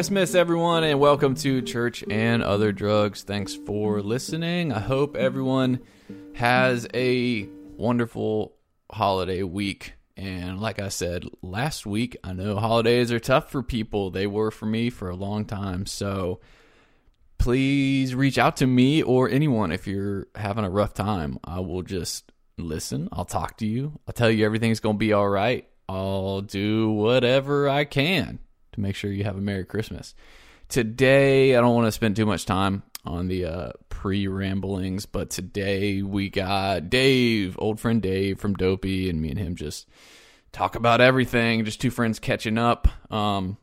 Christmas, everyone, and welcome to Church and Other Drugs. Thanks for listening. I hope everyone has a wonderful holiday week. And like I said last week, I know holidays are tough for people. They were for me for a long time. So please reach out to me or anyone if you're having a rough time. I will just listen. I'll talk to you. I'll tell you everything's going to be all right. I'll do whatever I can to make sure you have a Merry Christmas. Today, I don't want to spend too much time on the uh, pre ramblings, but today we got Dave, old friend Dave from Dopey, and me and him just talk about everything. Just two friends catching up. Um,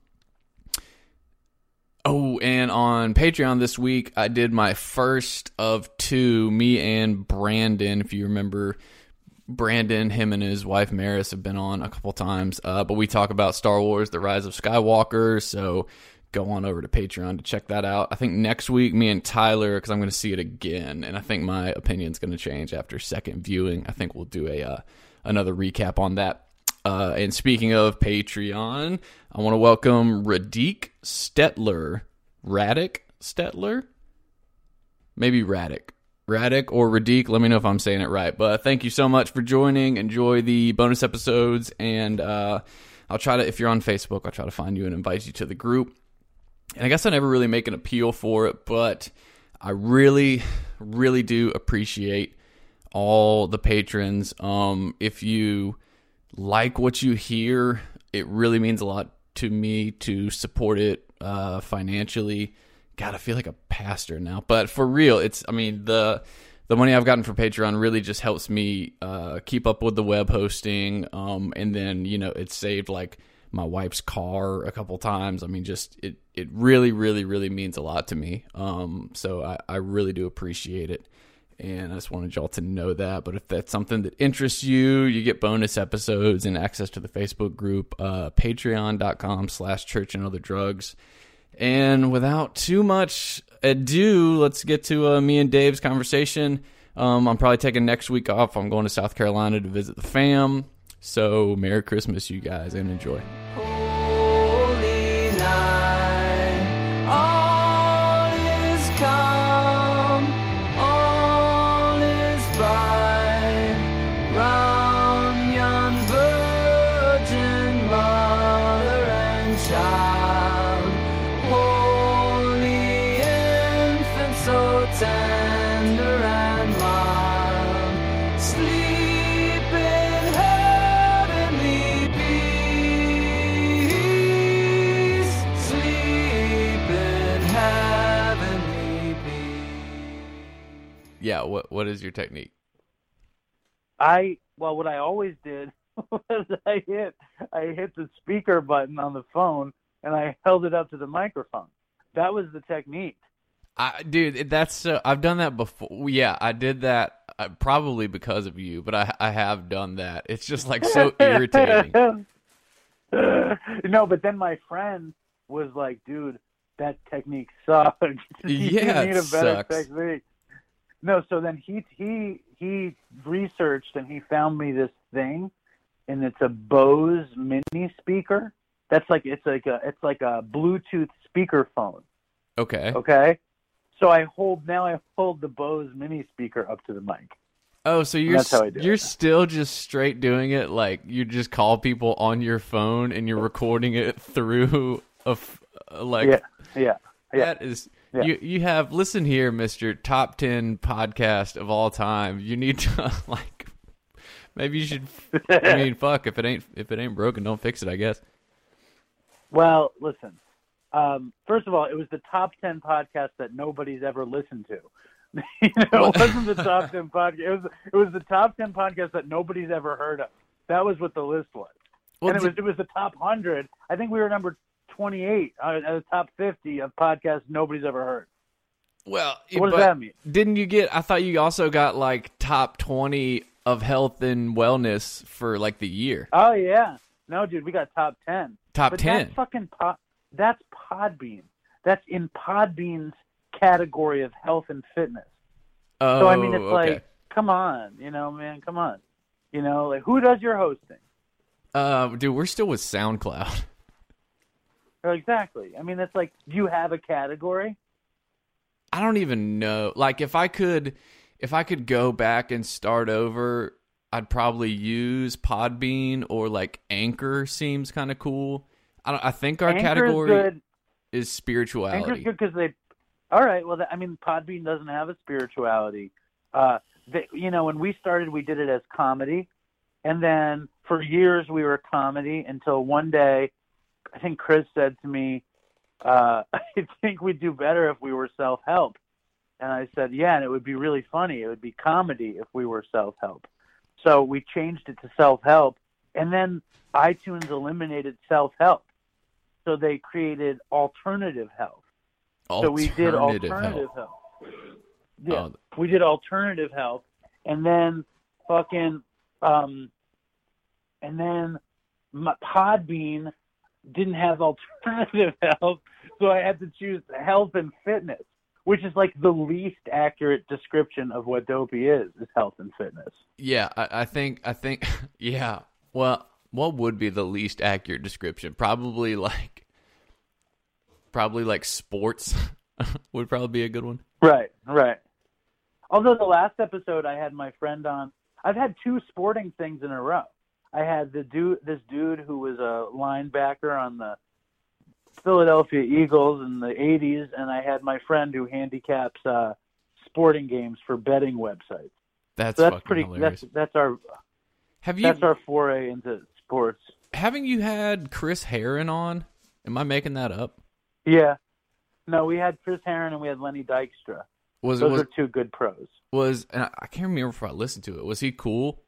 oh, and on Patreon this week, I did my first of two. Me and Brandon, if you remember. Brandon, him and his wife Maris have been on a couple times, uh, but we talk about Star Wars: The Rise of Skywalker. So go on over to Patreon to check that out. I think next week, me and Tyler, because I'm going to see it again, and I think my opinion's going to change after second viewing. I think we'll do a uh, another recap on that. Uh, and speaking of Patreon, I want to welcome Radik Stettler, Radic Stettler, maybe Radic. Radic or Radik, let me know if I'm saying it right. But thank you so much for joining. Enjoy the bonus episodes, and uh, I'll try to, if you're on Facebook, I'll try to find you and invite you to the group. And I guess I never really make an appeal for it, but I really, really do appreciate all the patrons. Um, if you like what you hear, it really means a lot to me to support it uh, financially. God, I feel like a pastor now, but for real, it's. I mean the the money I've gotten for Patreon really just helps me uh, keep up with the web hosting, um, and then you know it saved like my wife's car a couple times. I mean, just it it really, really, really means a lot to me. Um, so I, I really do appreciate it. And I just wanted y'all to know that. But if that's something that interests you, you get bonus episodes and access to the Facebook group, uh, patreon.com slash church and other drugs. And without too much ado, let's get to uh, me and Dave's conversation. Um, I'm probably taking next week off. I'm going to South Carolina to visit the fam. So, Merry Christmas, you guys, and enjoy. What what is your technique? I well, what I always did was I hit I hit the speaker button on the phone and I held it up to the microphone. That was the technique. I, dude, that's so. I've done that before. Yeah, I did that uh, probably because of you, but I I have done that. It's just like so irritating. no, but then my friend was like, "Dude, that technique sucks. Yeah, you need a better sucks. technique." No, so then he he he researched and he found me this thing, and it's a Bose mini speaker. That's like it's like a it's like a Bluetooth speaker phone. Okay. Okay, so I hold now I hold the Bose mini speaker up to the mic. Oh, so you're That's how I s- do you're it. still just straight doing it like you just call people on your phone and you're recording it through a f- like Yeah, yeah, yeah. that is Yeah. you you have listen here, Mister Top Ten podcast of all time. You need to like maybe you should. I mean, fuck if it ain't if it ain't broken, don't fix it. I guess. Well, listen. Um, first of all, it was the top ten podcast that nobody's ever listened to. you know, it wasn't the top ten podcast. It was it was the top ten podcast that nobody's ever heard of. That was what the list was. Well, and it was it was the top hundred. I think we were number twenty eight out of the top fifty of podcasts nobody's ever heard. well, What does that mean? Didn't you get? I thought you also got like top twenty of health and wellness for like the year. Oh yeah, no, dude, we got top ten. Top but 10. That's fucking pod. That's Podbean. That's in Podbean's category of health and fitness. Oh, So I mean, it's okay. like, come on, you know, man, come on, you know, like who does your hosting? uh, dude, we're still with SoundCloud. Exactly. I mean, it's like, do you have a category? I don't even know. Like if I could if I could go back and start over, I'd probably use Podbean or like Anchor seems kind of cool. I don't, I think our Anchor's category good. is Anchor's spirituality. good because they. All right. Well, I mean, Podbean doesn't have a spirituality. Uh, they, you know, when we started, we did it as comedy, and then for years we were comedy until one day, I think Chris said to me, uh, "I think we'd do better if we were self-help," and I said, "Yeah, and it would be really funny. It would be comedy if we were self-help." So we changed it to self-help, and then iTunes eliminated self-help, so they created alternative help. So we did Alternative alternative help. help. Yeah, Oh. we did alternative help, and then fucking, um, and then my Podbean didn't have alternative health, so I had to choose health and fitness, which is like the least accurate description of what dopey is, is health and fitness. Yeah, I, I think I think yeah. Well, what would be the least accurate description? Probably like probably like sports would probably be a good one. Right, right. Although the last episode I had my friend on, I've had two sporting things in a row. I had the dude, this dude who was a linebacker on the Philadelphia Eagles in the '80s, and I had my friend who handicaps uh, sporting games for betting websites. That's, So that's pretty. hilarious. That's that's our Have you that's our foray into sports. haven't you had Chris Herren on? Am I making that up? Yeah. No, we had Chris Herren and we had Lenny Dykstra. Was Those was are two good pros. was and I can't remember if I listened to it. Was he cool?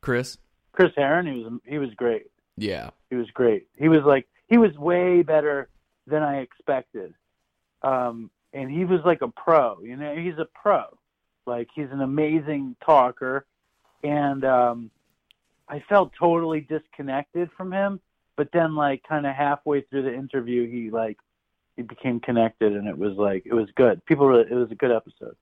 Chris? Chris Herren, he was he was great. Yeah. He was great. He was like he was way better than I expected. Um and he was like a pro, you know, he's a pro. Like he's an amazing talker and um I felt totally disconnected from him, but then like kind of halfway through the interview he like he became connected and it was like it was good. People really, it was a good episode.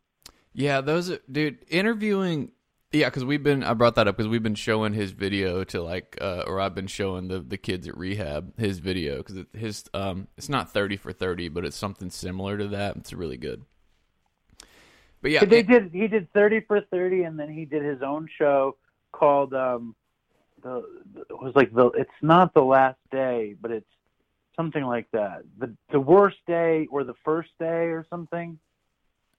Yeah, those dude, interviewing yeah, because we've been I brought that up because we've been showing his video to like, uh, or I've been showing the the kids at rehab his video because it, his um it's not thirty for thirty, but it's something similar to that. It's really good. But yeah, they did he did 30 for 30 and then he did his own show called um the it was like the it's not the last day but it's something like that the the worst day or the first day or something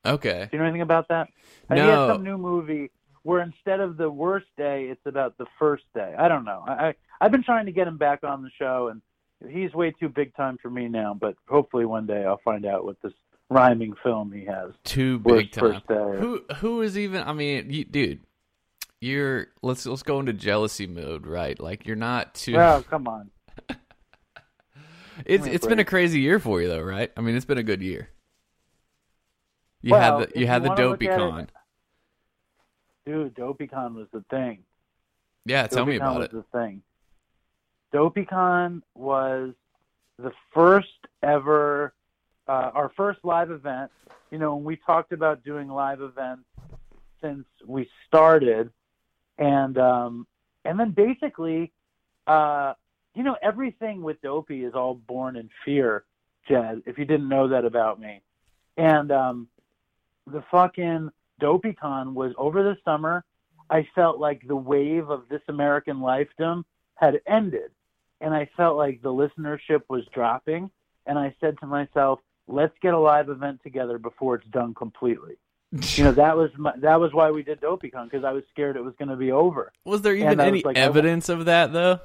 okay, do you know anything about that And he No. had some new movie where instead of the worst day it's about the first day i don't know i, I i've been trying to get him back on the show and he's way too big time for me now but hopefully one day i'll find out what this rhyming film he has too big time. first day Who who is even? I mean, you, dude, you're let's let's go into jealousy mode, right? Like you're not too. oh come on it's it's been a crazy year for you though, right? I mean, it's been a good year. You Well, had the you you had the dopey at it- con. Dude, DopeyCon was the thing. Yeah, tell me about was it. the thing. DopeyCon was the first ever, uh, our first live event. You know, when we talked about doing live events since we started, and um, and then basically, uh, you know, everything with Dopey is all born in fear, Jed. If you didn't know that about me, and um, the fucking DopeyCon was over the summer. I felt like the wave of This American Lifedom had ended, and I felt like the listenership was dropping. And I said to myself, "Let's get a live event together before it's done completely." You know, that was my, that was why we did DopeyCon because I was scared it was going to be over. Was there even and I was any like, evidence of that though?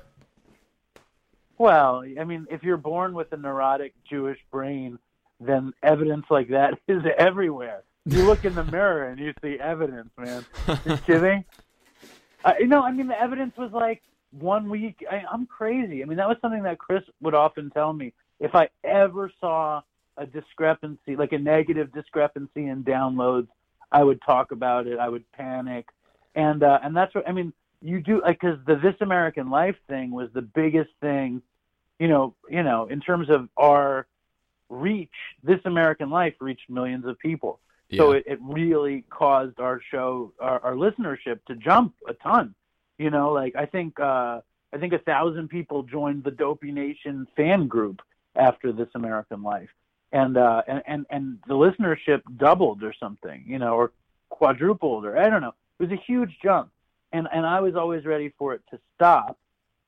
Well, I mean, if you're born with a neurotic Jewish brain, then evidence like that is everywhere. You look in the mirror and you see evidence, man. You kidding? Uh, you know, I mean, the evidence was like one week. I, I'm crazy. I mean, that was something that Chris would often tell me. If I ever saw a discrepancy, like a negative discrepancy in downloads, I would talk about it. I would panic, and uh, and that's what I mean. You do like because the This American Life thing was the biggest thing, you know. You know, in terms of our reach, This American Life reached millions of people. So it, it really caused our show, our, our listenership to jump a ton. You know, like I think uh, I think a thousand people joined the Dopey Nation fan group after This American Life, and uh, and and and the listenership doubled or something, you know, or quadrupled or I don't know. It was a huge jump, and and I was always ready for it to stop.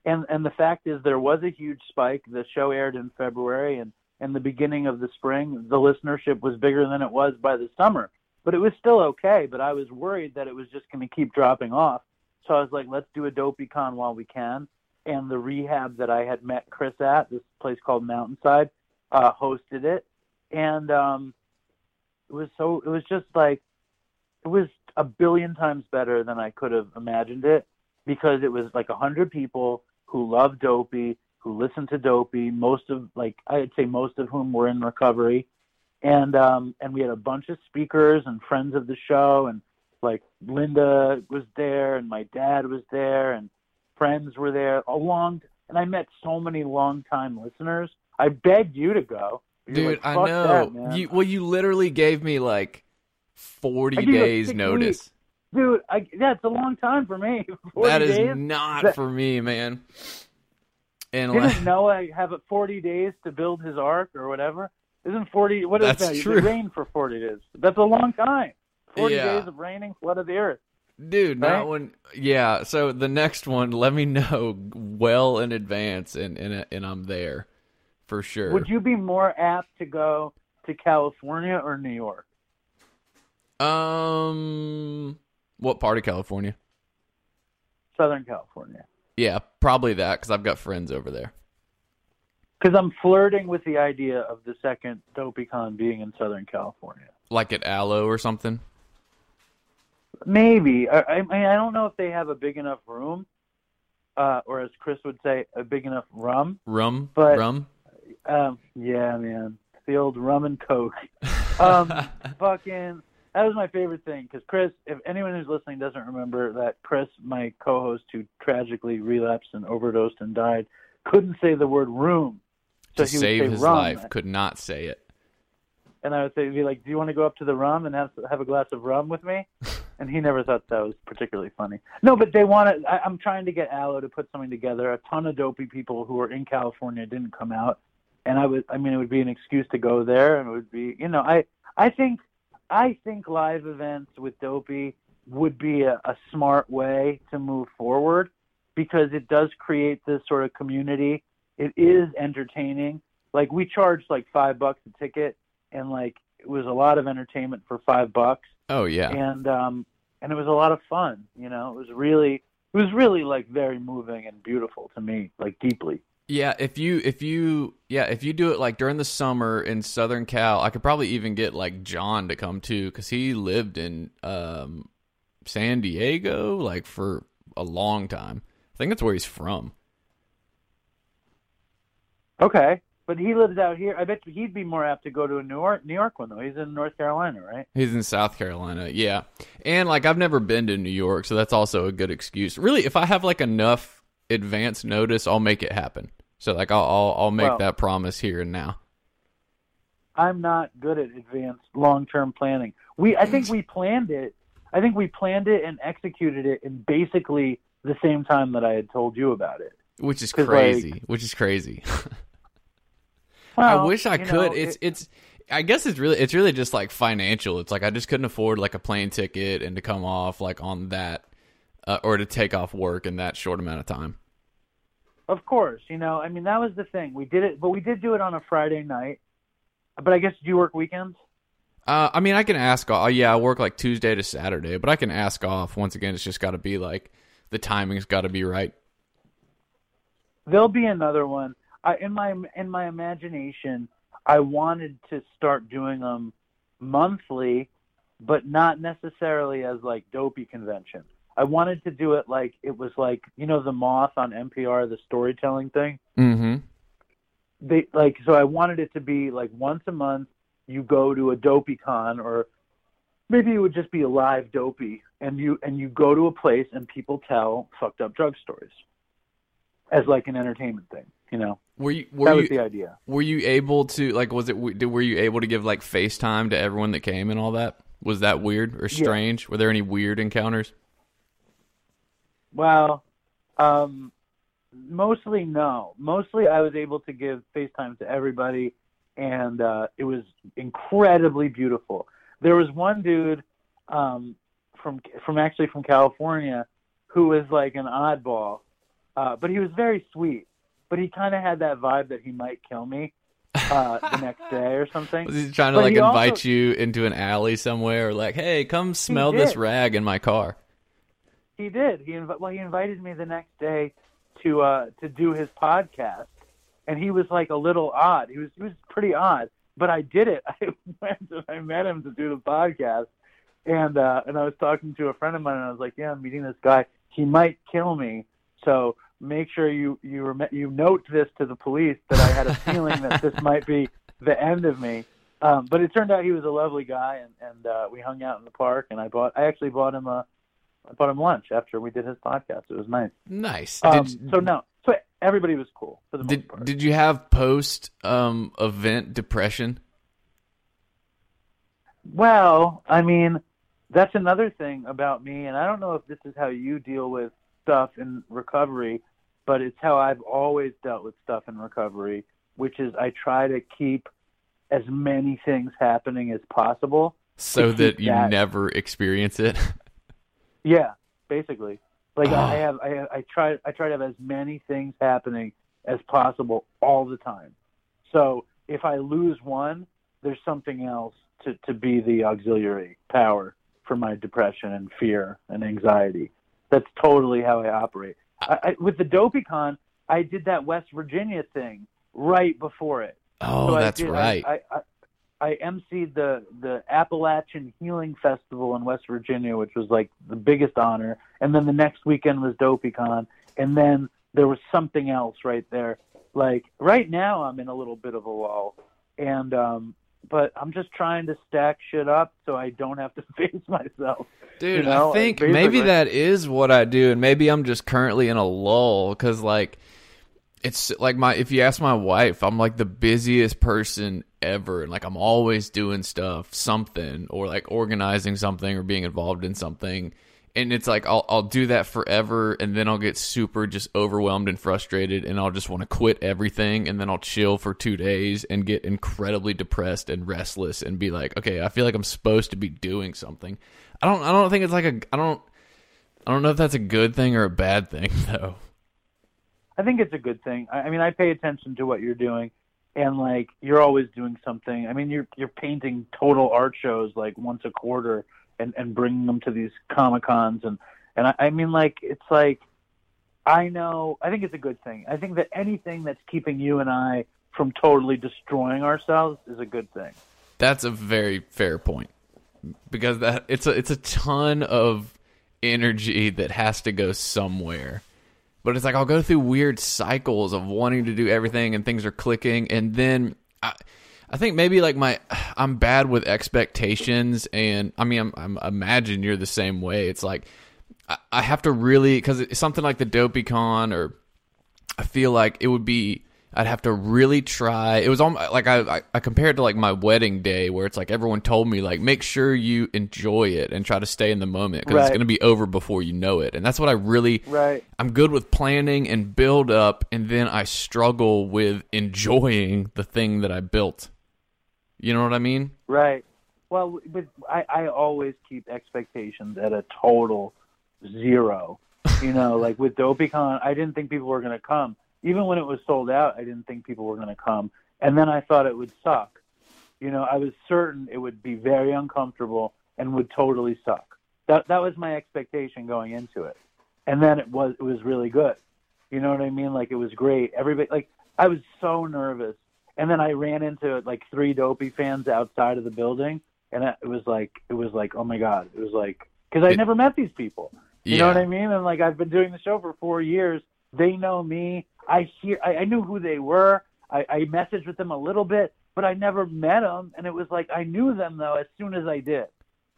And and the fact is, there was a huge spike. The show aired in February, and in the beginning of the spring, the listenership was bigger than it was by the summer. But it was still okay. But I was worried that it was just going to keep dropping off. So I was like, let's do a DopeyCon while we can. And the rehab that I had met Chris at, this place called Mountainside, uh, hosted it. And um, it was so, it was just like, it was a billion times better than I could have imagined it because it was like a hundred people who love Dopey, who listened to Dopey. Most of like I'd say most of whom were in recovery, and um, and we had a bunch of speakers and friends of the show, and like Linda was there, and my dad was there, and friends were there. Along, and I met so many longtime listeners. I begged you to go. You're Dude, like, I know. that, you, well, you literally gave me like 40 gave you, like, days notice. weeks. Dude, I, yeah, it's a long time for me. That is days. not That- for me, man. And Didn't Noah have it 40 days to build his ark or whatever? Isn't 40? What is That's that? true. It rained for 40 days. That's a long time. 40 Yeah. days of raining flooded the earth. dude, right? not when. Yeah. So the next one, let me know well in advance, and and and I'm there for sure. Would you be more apt to go to California or New York? Um, what part of California? Southern California. Yeah, probably that because I've got friends over there. Because I'm flirting with the idea of the second DopeyCon being in Southern California. Like at Aloe or something. Maybe. I, I mean, I don't know if they have a big enough room, uh, or as Chris would say, a big enough rum. Rum, But- rum. Um, yeah, man, the old rum and coke. Um, fucking, that was my favorite thing because Chris, if anyone who's listening doesn't remember that Chris, my co-host who tragically relapsed and overdosed and died, couldn't say the word room, so to he would save say his rum, life, could not say it. and I would say, be like, "Do you want to go up to the rum and have have a glass of rum with me?" And he never thought that was particularly funny. No, but they wanted. I, I'm trying to get Aloe to put something together. A ton of dopey people who are in California didn't come out, and I would. I mean, it would be an excuse to go there, and it would be. You know, I I think I think live events with dopey would be a, a smart way to move forward because it does create this sort of community. It is entertaining. Like we charged like five bucks a ticket, and like it was a lot of entertainment for five bucks Oh yeah. and um and it was a lot of fun you know it was really it was really like very moving and beautiful to me like deeply Yeah, if you if you yeah if you do it like during the summer in Southern Cal, I could probably even get like John to come too because he lived in um, San Diego like for a long time. I think that's where he's from. okay but he lives out here i bet you he'd be more apt to go to a new york new york one though he's in north carolina right He's in South Carolina, yeah. And like I've never been to New York, so that's also a good excuse. Really, if I have like enough advance notice, I'll make it happen. So like I'll I'll, I'll make Well- that promise here and now. i'm not good at advanced long term planning we i think we planned it i think we planned it and executed it in basically the same time that i had told you about it Which is crazy. which is crazy. well, I wish I could. know, it's it- it's. I guess it's really it's really just like financial. It's like I just couldn't afford like a plane ticket and to come off like on that, uh, or to take off work in that short amount of time. Of course, you know, I mean that was the thing. We did it, but we did do it on a Friday night. But I guess do you work weekends? Uh, I mean, I can ask. off. Yeah, I work like Tuesday to Saturday, but I can ask off. Once again, it's just got to be like the timing's got to be right. There'll be another one. I in my in my imagination, I wanted to start doing them monthly, but not necessarily as like dopey convention. I wanted to do it like it was like you know the moth on NPR, the storytelling thing. Mm-hmm. they like so I wanted it to be like once a month you go to a dopey con or maybe it would just be a live dopey and you and you go to a place and people tell fucked up drug stories as like an entertainment thing you know Were you that was you the idea were you able to like was it were you able to give like FaceTime to everyone that came and all that? Was that weird or strange? Were there any weird encounters? Well um mostly no. Mostly I was able to give FaceTime to everybody, and uh, it was incredibly beautiful. There was one dude um, from from actually from California who was like an oddball, uh, but he was very sweet. But he kind of had that vibe that he might kill me uh, the next day or something. Was he trying to But like he also- invite you into an alley somewhere, or like, hey, come smell this rag in my car? He did. He inv- well, he invited me the next day to uh to do his podcast, and he was like a little odd. He was he was pretty odd, but I did it. I went and I met him to do the podcast, and uh and I was talking to a friend of mine, and I was like, yeah, I'm meeting this guy. He might kill me, so make sure you you rem- you note this to the police that I had a feeling that this might be the end of me. Um, but it turned out he was a lovely guy, and and uh, we hung out in the park, and I bought I actually bought him a I bought him lunch after we did his podcast. It was nice. Nice. Um, did, so no, so everybody was cool for the did did you have post um event depression? well, I mean, that's another thing about me, and I don't know if this is how you deal with stuff in recovery, but it's how I've always dealt with stuff in recovery, which is I try to keep as many things happening as possible. So that you that- never experience it. Yeah, basically. Like. I ah. have, I, I try, I try to have as many things happening as possible all the time. So if I lose one, there's something else to to be the auxiliary power for my depression and fear and anxiety. That's totally how I operate. I, I, with the DopeyCon, I did that West Virginia thing right before it. Oh, So that's did- I- right. I, I, emceed the the Appalachian Healing Festival in West Virginia, which was like the biggest honor. And then the next weekend was DopeyCon, and then there was something else right there. Like right now, I'm in a little bit of a lull, and um, but I'm just trying to stack shit up so I don't have to face myself. Dude, you know, I think maybe that is what I do, and maybe I'm just currently in a lull because, like, it's like my if you ask my wife, I'm like the busiest person ever, and like I'm always doing stuff, something, or like organizing something or being involved in something. And it's like I'll I'll do that forever, and then I'll get super just overwhelmed and frustrated, and I'll just want to quit everything, and then I'll chill for two days and get incredibly depressed and restless, and be like, okay, I feel like I'm supposed to be doing something. I don't I don't think it's like a I don't I don't know if that's a good thing or a bad thing though. I think it's a good thing. I, I mean, I pay attention to what you're doing, and like you're always doing something. I mean, you're you're painting total art shows like once a quarter, and and bringing them to these comic cons, and and I, I mean, like it's like I know. I think it's a good thing. I think that anything that's keeping you and I from totally destroying ourselves is a good thing. That's a very fair point because that it's a it's a ton of energy that has to go somewhere. But it's like I'll go through weird cycles of wanting to do everything and things are clicking and then I I think maybe like my I'm bad with expectations and I mean I'm, I'm imagine you're the same way. It's like I, I have to really it's something like the Dopey Con or I feel like it would be I'd have to really try. It was almost like I, I compared to like my wedding day where it's like everyone told me like make sure you enjoy it and try to stay in the moment because it's going to be over before you know it. And that's what I really Right. I'm good with planning and build up and then I struggle with enjoying the thing that I built. You know what I mean? Right. Well, but I, I always keep expectations at a total zero. You know, like with DopeyCon, I didn't think people were going to come. Even when it was sold out, I didn't think people were going to come. And then I thought it would suck. You know, I was certain it would be very uncomfortable and would totally suck. That that was my expectation going into it. And then it was it was really good. You know what I mean? Like it was great. Everybody like I was so nervous and then I ran into like three dopey fans outside of the building, and it was like it was like oh my god, it was like because I never met these people. You Yeah. know what I mean? And like I've been doing the show for four years. They know me. I hear. I, I knew who they were. I, I messaged with them a little bit, but I never met them. And it was like I knew them though as soon as I did.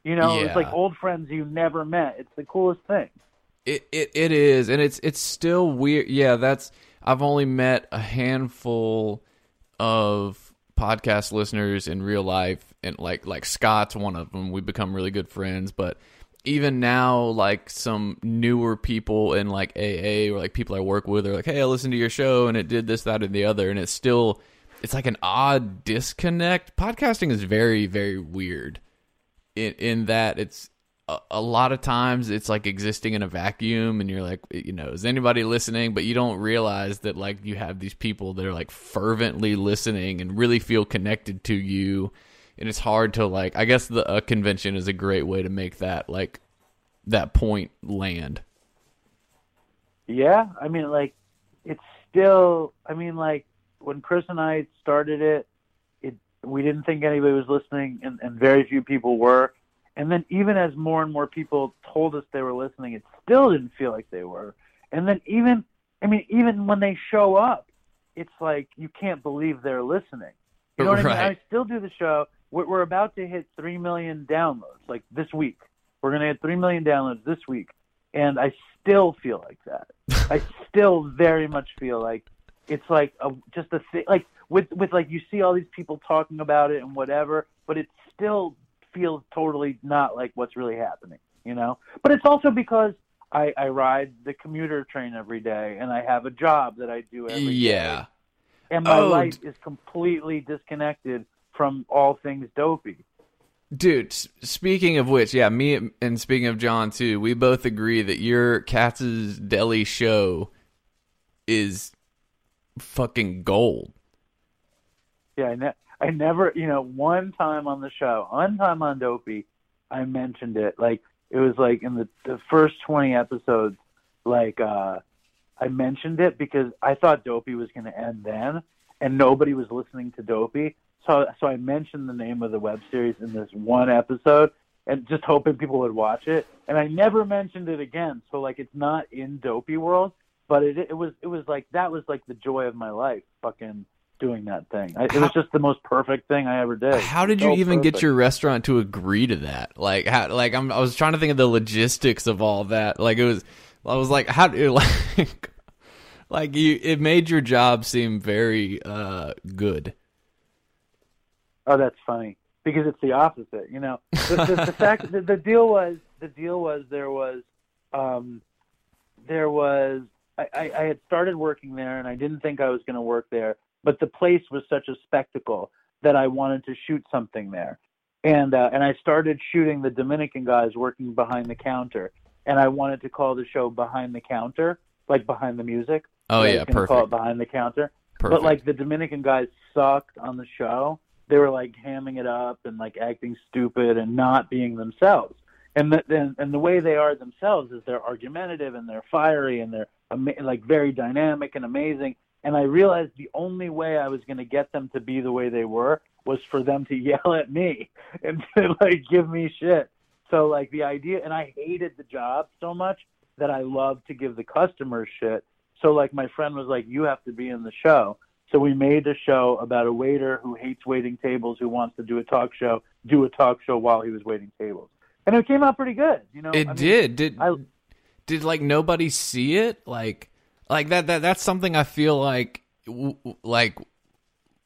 You know, it was like old friends you never met. It's the coolest thing. It, it it is, and it's it's still weird. Yeah, that's I've only met a handful of podcast listeners in real life, and like like Scott's one of them. We become really good friends, but even now, like some newer people in like AA or like people I work with are like, "Hey, I listened to your show and it did this, that, and the other," and it's still, it's like an odd disconnect. Podcasting is very, very weird in in that it's a, a lot of times it's like existing in a vacuum, and you're like, you know, is anybody listening? But you don't realize that like you have these people that are like fervently listening and really feel connected to you and it's hard to like i guess the a convention is a great way to make that like that point land Yeah, I mean, like, it's still. I mean, like, when Chris and I started it, it we didn't think anybody was listening, and, and very few people were. And then, even as more and more people told us they were listening, it still didn't feel like they were. And then, even, I mean, even when they show up, it's like you can't believe they're listening. You know what I mean? I still do the show. We're, we're about to hit three million downloads, like this week. We're gonna hit three million downloads this week, and I still feel like that. I still very much feel like it's like a, just a thing. Like with with like you see all these people talking about it and whatever, but it still feels totally not like what's really happening. You know. But it's also because I, I ride the commuter train every day, and I have a job that I do every day yeah and my Oh, life is completely disconnected from all things dopey. dude speaking of which yeah me and speaking of john too we both agree that your katz's deli show is fucking gold Yeah, I, ne- I never, you know, one time on the show, one time on Dopey, I mentioned it. Like it was like in the the first twenty episodes, like uh I mentioned it because I thought Dopey was going to end then, and nobody was listening to Dopey. So so I mentioned the name of the web series in this one episode, and just hoping people would watch it. And I never mentioned it again. So like it's not in Dopey World, but it it was it was like that was like the joy of my life, fucking doing that thing. I, it was just the most perfect thing I ever did. How did you So even get your restaurant to agree to that? Like, how, like I'm, I was trying to think of the logistics of all that. Like, it was, I was like, how do like, like you, it made your job seem very uh good. Oh, that's funny because it's the opposite. You know, the, the, the fact the, the deal was the deal was there was um, there was I, I, I had started working there and I didn't think I was going to work there, but the place was such a spectacle that I wanted to shoot something there, and uh, and I started shooting the Dominican guys working behind the counter, and I wanted to call the show behind the counter, like behind the music. Oh yeah, gonna Call it behind the counter. Perfect. But like the Dominican guys sucked on the show. They were like hamming it up and like acting stupid and not being themselves. And the, and, the way they are themselves is they're argumentative and they're fiery and they're like very dynamic and amazing. And I realized the only way I was going to get them to be the way they were was for them to yell at me and to like give me shit. So like the idea, and I hated the job so much that I loved to give the customers shit. So like my friend was like, "You have to be in the show." So we made a show about a waiter who hates waiting tables, who wants to do a talk show, do a talk show while he was waiting tables, and it came out pretty good. You know, it I mean, did. Did I- did like nobody see it? Like, like that. That that's something I feel like, like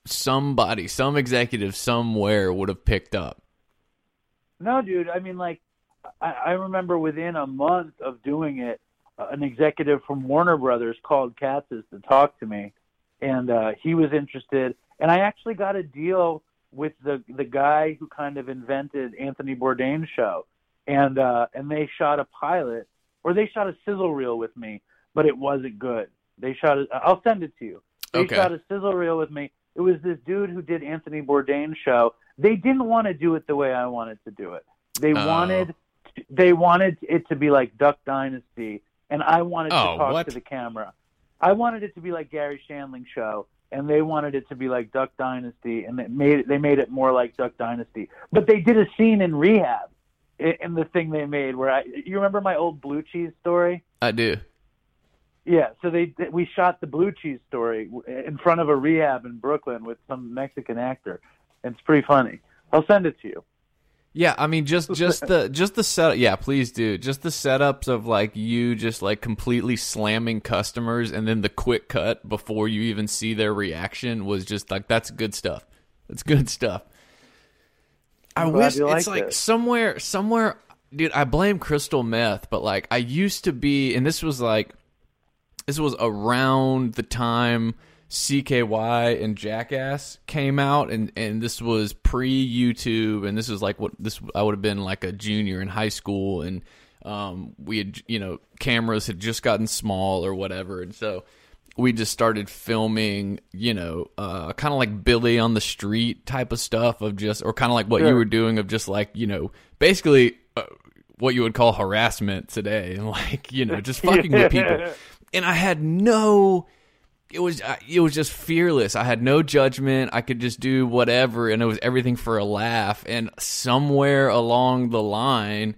somebody, some executive somewhere would have picked up. No, dude. I mean, like, I, I remember within a month of doing it, an executive from Warner Brothers called Katz's to talk to me, and uh, he was interested. And I actually got a deal with the the guy who kind of invented Anthony Bourdain's show, and uh, and they shot a pilot, or they shot a sizzle reel with me, but it wasn't good. They shot it. I'll send it to you. They Okay. shot a sizzle reel with me. It was this dude who did Anthony Bourdain's show. They didn't want to do it the way I wanted to do it. They Oh. wanted they wanted it to be like Duck Dynasty, and I wanted Oh, to talk what? to the camera. I wanted it to be like Garry Shandling show, and they wanted it to be like Duck Dynasty, and they made it, they made it more like Duck Dynasty. But they did a scene in rehab in, in the thing they made where I you remember my old blue cheese story? I do. Yeah, so they we shot the blue cheese story in front of a rehab in Brooklyn with some Mexican actor. It's pretty funny. I'll send it to you. Yeah, I mean just just the just the set yeah, please do. Just the setups of like you just like completely slamming customers and then the quick cut before you even see their reaction was just like that's good stuff. That's good stuff. I I'm wish it's like it. somewhere somewhere dude, I blame crystal meth, but like I used to be, and this was like, this was around the time CKY and Jackass came out, and and this was pre YouTube, and this was like what this I would have been like a junior in high school, and um, we had you know cameras had just gotten small or whatever, and so we just started filming, you know, uh, kind of like Billy on the street type of stuff of just, or kind of like what you were doing of just like, you know, basically uh, what you would call harassment today, and like, you know, just fucking with people. And I had no, it was it was just fearless. I had no judgment. I could just do whatever, and it was everything for a laugh. And somewhere along the line,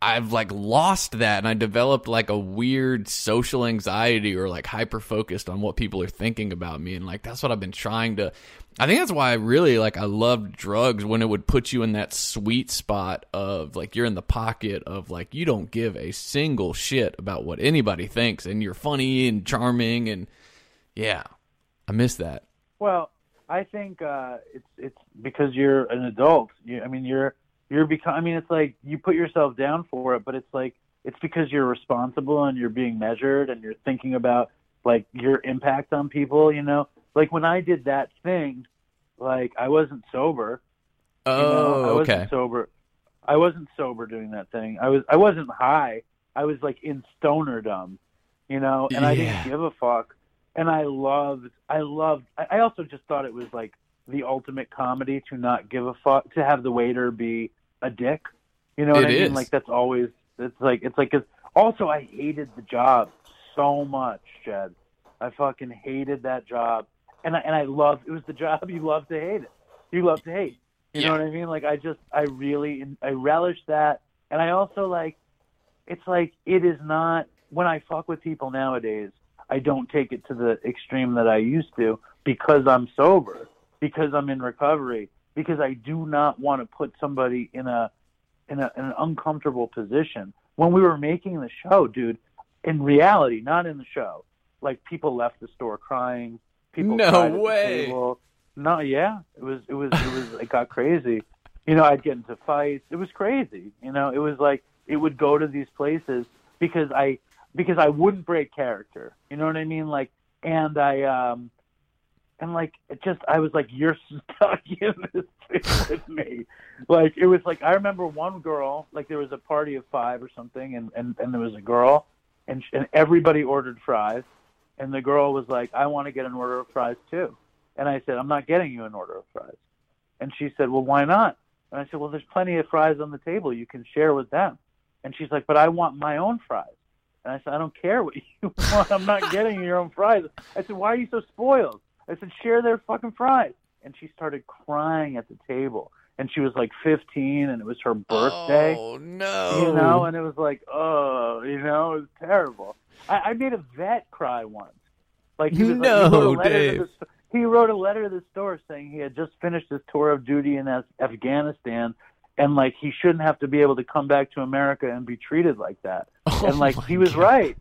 I've like lost that, and I developed like a weird social anxiety or like hyper focused on what people are thinking about me, and like that's what I've been trying to. I think that's why I really like I loved drugs when it would put you in that sweet spot of like you're in the pocket of like you don't give a single shit about what anybody thinks, and you're funny and charming and yeah, I miss that. Well, I think uh, it's it's because you're an adult. You, I mean, you're you're become. I mean, it's like you put yourself down for it, but it's like it's because you're responsible and you're being measured and you're thinking about like your impact on people. You know, like when I did that thing, like I wasn't sober. you know? I Oh, wasn't okay. sober. I wasn't sober doing that thing. I was I wasn't high. I was like in stonerdom, you know, and I didn't give a fuck. And I loved I loved I also just thought it was like the ultimate comedy to not give a fuck to have the waiter be a dick. You know what It I mean? is. Like that's always it's like it's like 'cause also I hated the job so much, Jed. I fucking hated that job. And I and I love it was the job you love to hate it. You love to hate. You Yeah. know what I mean? Like I just I really I relish that, and I also like it's like it is not when I fuck with people nowadays. I don't take it to the extreme that I used to because I'm sober, because I'm in recovery, because I do not want to put somebody in a in, a, in an uncomfortable position. When we were making the show, dude, in reality, not in the show, like people left the store crying. People No cried at the way. No, yeah, it was it was it was it got crazy. You know, I'd get into fights. It was crazy. You know, it was like it would go to these places because I because I wouldn't break character. You know what I mean? Like, and I um, and like it just I was like, you're stuck in this thing with me. Like it was like I remember one girl. Like there was a party of five or something, and and and there was a girl, and and everybody ordered fries, and the girl was like, I want to get an order of fries too. And I said, I'm not getting you an order of fries. And she said, Well, why not? And I said, Well, there's plenty of fries on the table. You can share with them. And she's like, But I want my own fries. And I said, I don't care what you want. I'm not getting your own fries. I said, Why are you so spoiled? I said, Share their fucking fries. And she started crying at the table. And she was like 15, and it was her birthday Oh no! you know, and it was like, oh, you know, it was terrible. I, I made a vet cry once. Like he was No, like, he wrote a letter Dave. To the, he wrote a letter to the store saying he had just finished his tour of duty in Af- Afghanistan, and like he shouldn't have to be able to come back to America and be treated like that. Oh and like he was God. right.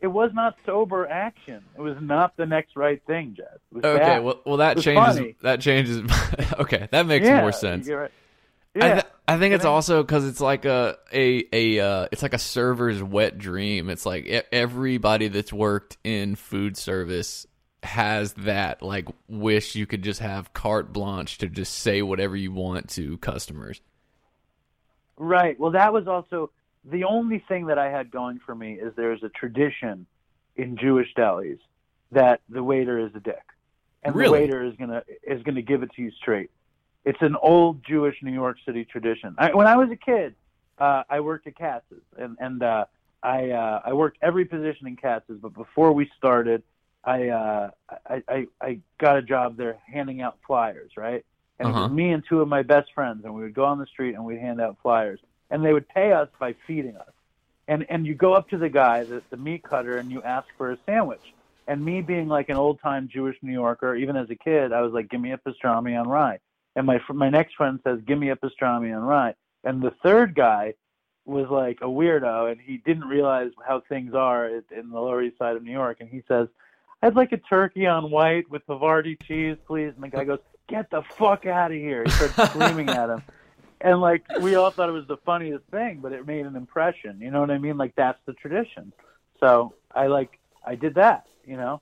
It was not sober action. It was not the next right thing, Jeff. Okay, bad. well, well, that changes. funny. That changes. okay, that makes yeah, more sense. you're right. I, Yeah. th- I think it's I- also because it's like a a a uh, it's like a server's wet dream. It's like everybody that's worked in food service has that like wish you could just have carte blanche to just say whatever you want to customers. Right. Well, that was also the only thing that I had going for me is there's a tradition in Jewish delis that the waiter is a dick, and Really? the waiter is gonna is gonna give it to you straight. It's an old Jewish New York City tradition. I, when I was a kid, uh, I worked at Katz's, and and uh, I uh, I worked every position in Katz's. But before we started, I, uh, I I I got a job there handing out flyers, right? And it Uh-huh. was me and two of my best friends, and we would go on the street and we'd hand out flyers, and they would pay us by feeding us. And and you go up to the guy, the, the meat cutter, and you ask for a sandwich. And me being like an old time Jewish New Yorker, even as a kid, I was like, "Give me a pastrami on rye." And my my next friend says, "Give me a pastrami on rye." And the third guy was like a weirdo, and he didn't realize how things are in the Lower East Side of New York. And he says, "I'd like a turkey on white with Havarti cheese, please." And the guy goes, "Get the fuck out of here!" He starts screaming at him. and like we all thought it was the funniest thing, but it made an impression. You know what I mean? Like that's the tradition. So I like I did that. You know.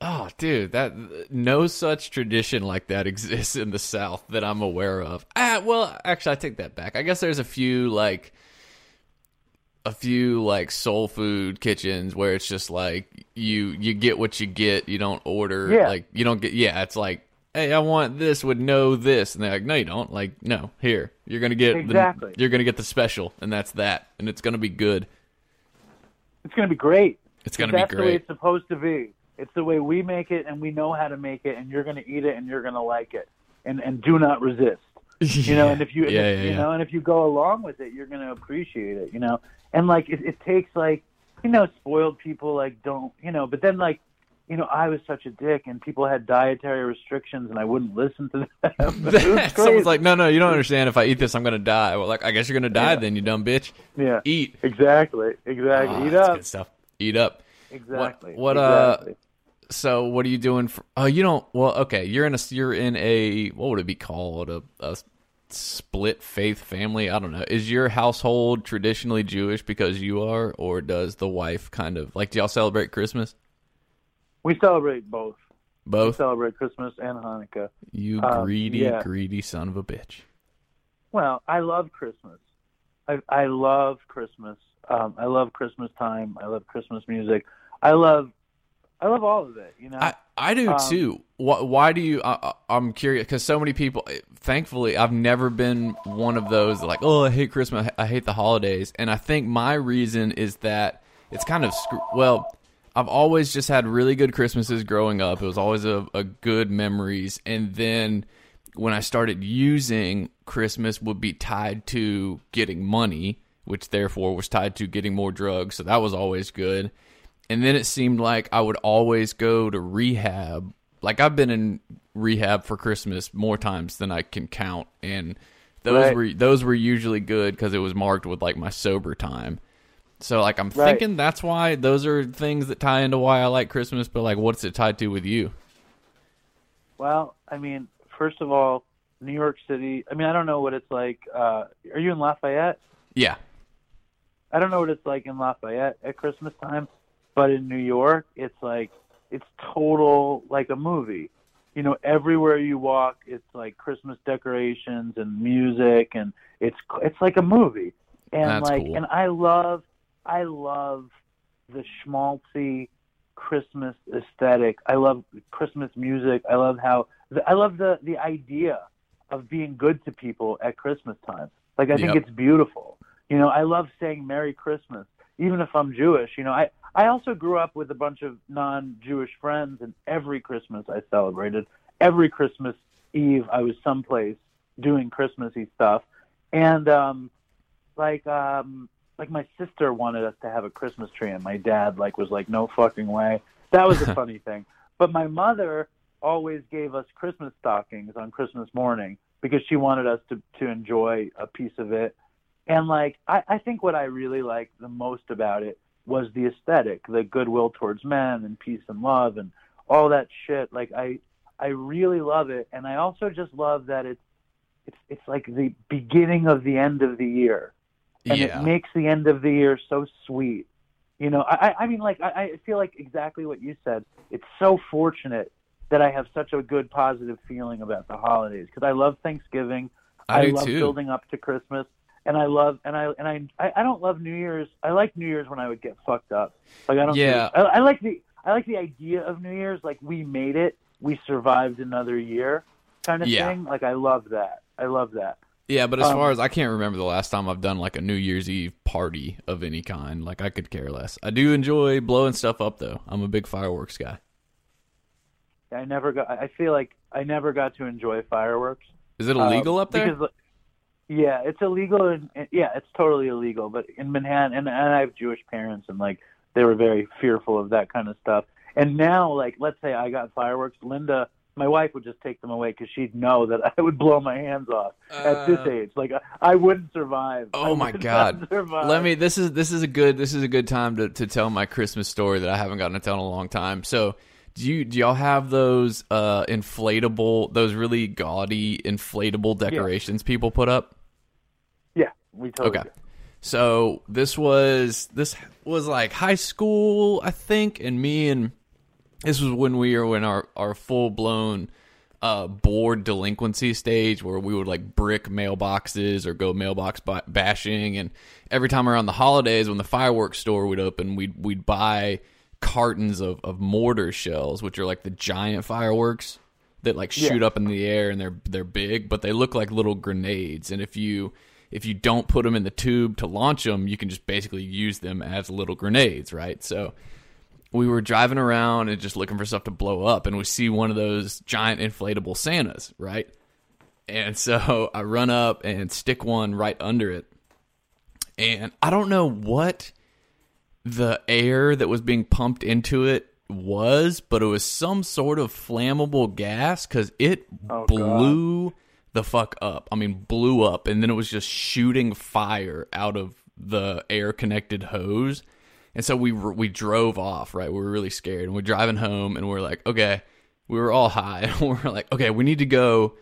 Oh, dude, that no such tradition like that exists in the South that I'm aware of. Ah, well, actually, I take that back. I guess there's a few like a few like soul food kitchens where it's just like you you get what you get. You don't order Yeah. like you don't get. Yeah, it's like. Hey, I want this would know this, and they're like, "No, you don't." Like, no, here you're gonna get Exactly. the, you're gonna get the special, and that's that, and it's gonna be good. It's gonna be great. It's gonna That's be the way it's supposed to be. It's the way we make it, and we know how to make it, and you're going to eat it, and you're going to like it, and and do not resist. You know, and if you, yeah, if, yeah, you yeah. know, and if you go along with it, you're going to appreciate it. You know, and like it, it takes like, you know, spoiled people like don't, you know, but then like, you know, I was such a dick, and people had dietary restrictions, and I wouldn't listen to them. Someone's like, no, no, you don't understand. If I eat this, I'm gonna die. Well, like, I guess you're gonna die Yeah. then, you dumb bitch. yeah, Eat. exactly, exactly. Ah, Eat that's up, good stuff. Eat up. exactly. what, uh, exactly. So, what are you doing for? Oh, you don't. Well, okay, you're in a you're in a what would it be called? A, a split faith family. I don't know. Is your household traditionally Jewish because you are, or does the wife kind of like? Do y'all celebrate Christmas? We celebrate both. We Both. celebrate Christmas and Hanukkah. You um, greedy, yeah. greedy son of a bitch. Well, I love Christmas. I I love Christmas. Um, I love Christmas time. I love Christmas music. I love I love all of it. You know. I, I do Um, too. Why, why do you? I, I'm curious because so many people. Thankfully, I've never been one of those like, oh, I hate Christmas. I hate the holidays. And I think my reason is that it's kind of screw- well. I've always just had really good Christmases growing up. It was always a, a good memories. And then when I started using Christmas would be tied to getting money, which therefore was tied to getting more drugs. So that was always good. And then it seemed like I would always go to rehab. Like I've been in rehab for Christmas more times than I can count, and those Right. were those were usually good because it was marked with like my sober time. So like I'm Right. thinking that's why those are things that tie into why I like Christmas. But like, what's it tied to with you? well, I mean, first of all, New York City. I mean, I don't know what it's like. Uh, are you in Lafayette? Yeah, I don't know what it's like in Lafayette at Christmas time, but in New York, it's like it's total like a movie. You know, everywhere you walk, it's like Christmas decorations and music, and it's it's like a movie. And That's like, cool. and I love, I love the schmaltzy Christmas aesthetic. I love Christmas music. I love how I love the the idea of being good to people at Christmas time. Like I think Yep. it's beautiful. You know, I love saying Merry Christmas, even if I'm Jewish. You know, I I also grew up with a bunch of non-Jewish friends, and every Christmas I celebrated. Every Christmas Eve I was someplace doing Christmassy stuff, and um, like um, like my sister wanted us to have a Christmas tree, and my dad like was like, no fucking way. That was a funny thing. But my mother always gave us Christmas stockings on Christmas morning because she wanted us to to enjoy a piece of it. And like I, I think what I really liked the most about it was the aesthetic, the goodwill towards men and peace and love and all that shit. Like I I really love it and I also just love that it's it's it's like the beginning of the end of the year. And yeah. it makes the end of the year so sweet. You know, I, I I mean, like, I, I feel like exactly what you said. It's so fortunate that I have such a good, positive feeling about the holidays because I love Thanksgiving. I do love too. building up to Christmas, and I love and I and I I, I don't love New Year's. I like New Year's when I would get fucked up. Like I don't. Yeah. I, I like the I like the idea of New Year's. Like we made it. We survived another year, kind of Yeah. thing. Like I love that. I love that. Yeah, but as Um, far as I can't remember the last time I've done like a New Year's Eve party of any kind. Like I could care less. I do enjoy blowing stuff up though. I'm a big fireworks guy. I never got. I feel like I never got to enjoy fireworks. Is it illegal up there? Because, yeah, it's illegal. In, in- yeah, it's totally illegal. But in Manhattan, and, and I have Jewish parents, and like they were very fearful of that kind of stuff. And now, like, let's say I got fireworks, Linda, my wife would just take them away because she'd know that I would blow my hands off at this Uh, age. Like, I, I wouldn't survive. Oh my God. Let me. This is this is a good this is a good time to, to tell my Christmas story that I haven't gotten to tell in a long time. So, do you do y'all have those uh inflatable those really gaudy inflatable decorations people put up? Yeah, we totally Okay. do. So this was this was like high school, I think, and me and this was when we were in our our full blown uh bored delinquency stage where we would like brick mailboxes or go mailbox ba- bashing and every time around the holidays when the fireworks store would open we'd we'd buy cartons of of mortar shells which are like the giant fireworks that like shoot Yeah. up in the air and they're they're big, but they look like little grenades. And if you if you don't put them in the tube to launch them, you can just basically use them as little grenades, right? So we were driving around and just looking for stuff to blow up, and we see one of those giant inflatable Santas, right? And so I run up and stick one right under it, and I don't know what the air that was being pumped into it was, but it was some sort of flammable gas because it Oh, blew the fuck up. I mean, blew up, and then it was just shooting fire out of the air connected hose. And so we we drove off. Right, we were really scared, and we're driving home, and we're like, okay, we were all high, and we're like, okay, we need to go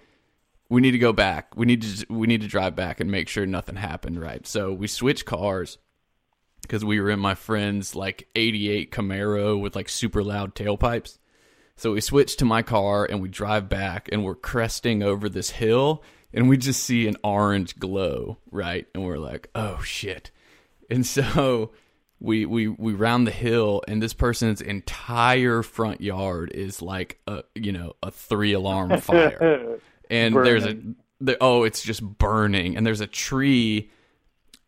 we need to go back. We need to we need to drive back and make sure nothing happened, right? So we switch cars because we were in my friend's like 88 Camaro with like super loud tailpipes. So we switch to my car and we drive back and we're cresting over this hill and we just see an orange glow, right? And we're like, "Oh shit." And so we we we round the hill and this person's entire front yard is like a you know, a three alarm fire. And there's a Burning. there, oh it's just burning. And there's a tree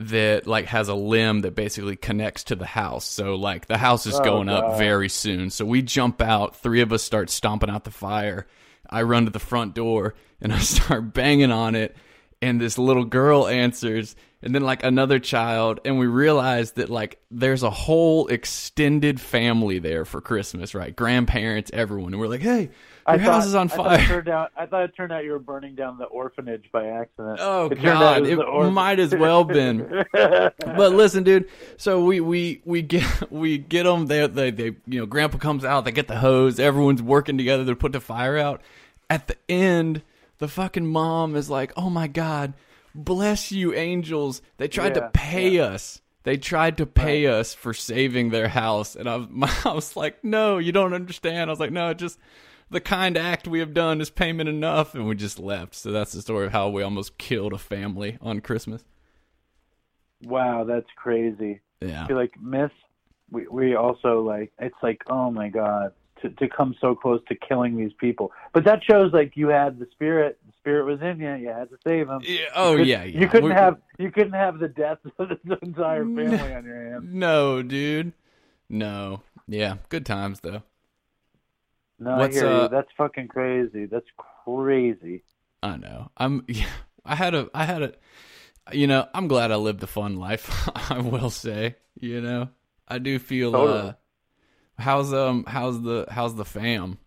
that like has a limb that basically connects to the house. So like the house is Oh, going up very soon. So we jump out. Three of us start stomping out the fire. I run to the front door and i start banging on it. And this little girl answers and then like another child and we realize that like there's a whole extended family there for christmas right grandparents everyone and we're like hey your I house thought- is on I thought, fire it out, I thought it turned out you were burning down the orphanage by accident. Oh It God, it the might as well been. but listen, dude. So we we we get we get them. They they they you know, Grandpa comes out. They get the hose. Everyone's working together to put the fire out. At the end, the fucking mom is like, "Oh my God, bless you, angels." They tried to Yeah, pay us. They tried to pay us for saving their house, and I was I was like, "No, you don't understand." I was like, "No, just." The kind act we have done is payment enough, and we just left. So that's the story of how we almost killed a family on Christmas. Wow, that's crazy. Yeah. I feel like Miss, we we also like it's like oh my god to to come so close to killing these people, but that shows like you had the spirit. The spirit was in you. You had to save them. Yeah, oh You could- yeah, yeah. You couldn't We're- have you couldn't have the death of the entire family on your hands. No, dude. No. Yeah. Good times though. No, What's, I hear uh, you. That's fucking crazy. That's crazy. I know. I'm. Yeah, I had a. I had a. You know. I'm glad I lived a fun life. I will say. You know. I do feel. Totally. uh How's um. How's the. How's the fam?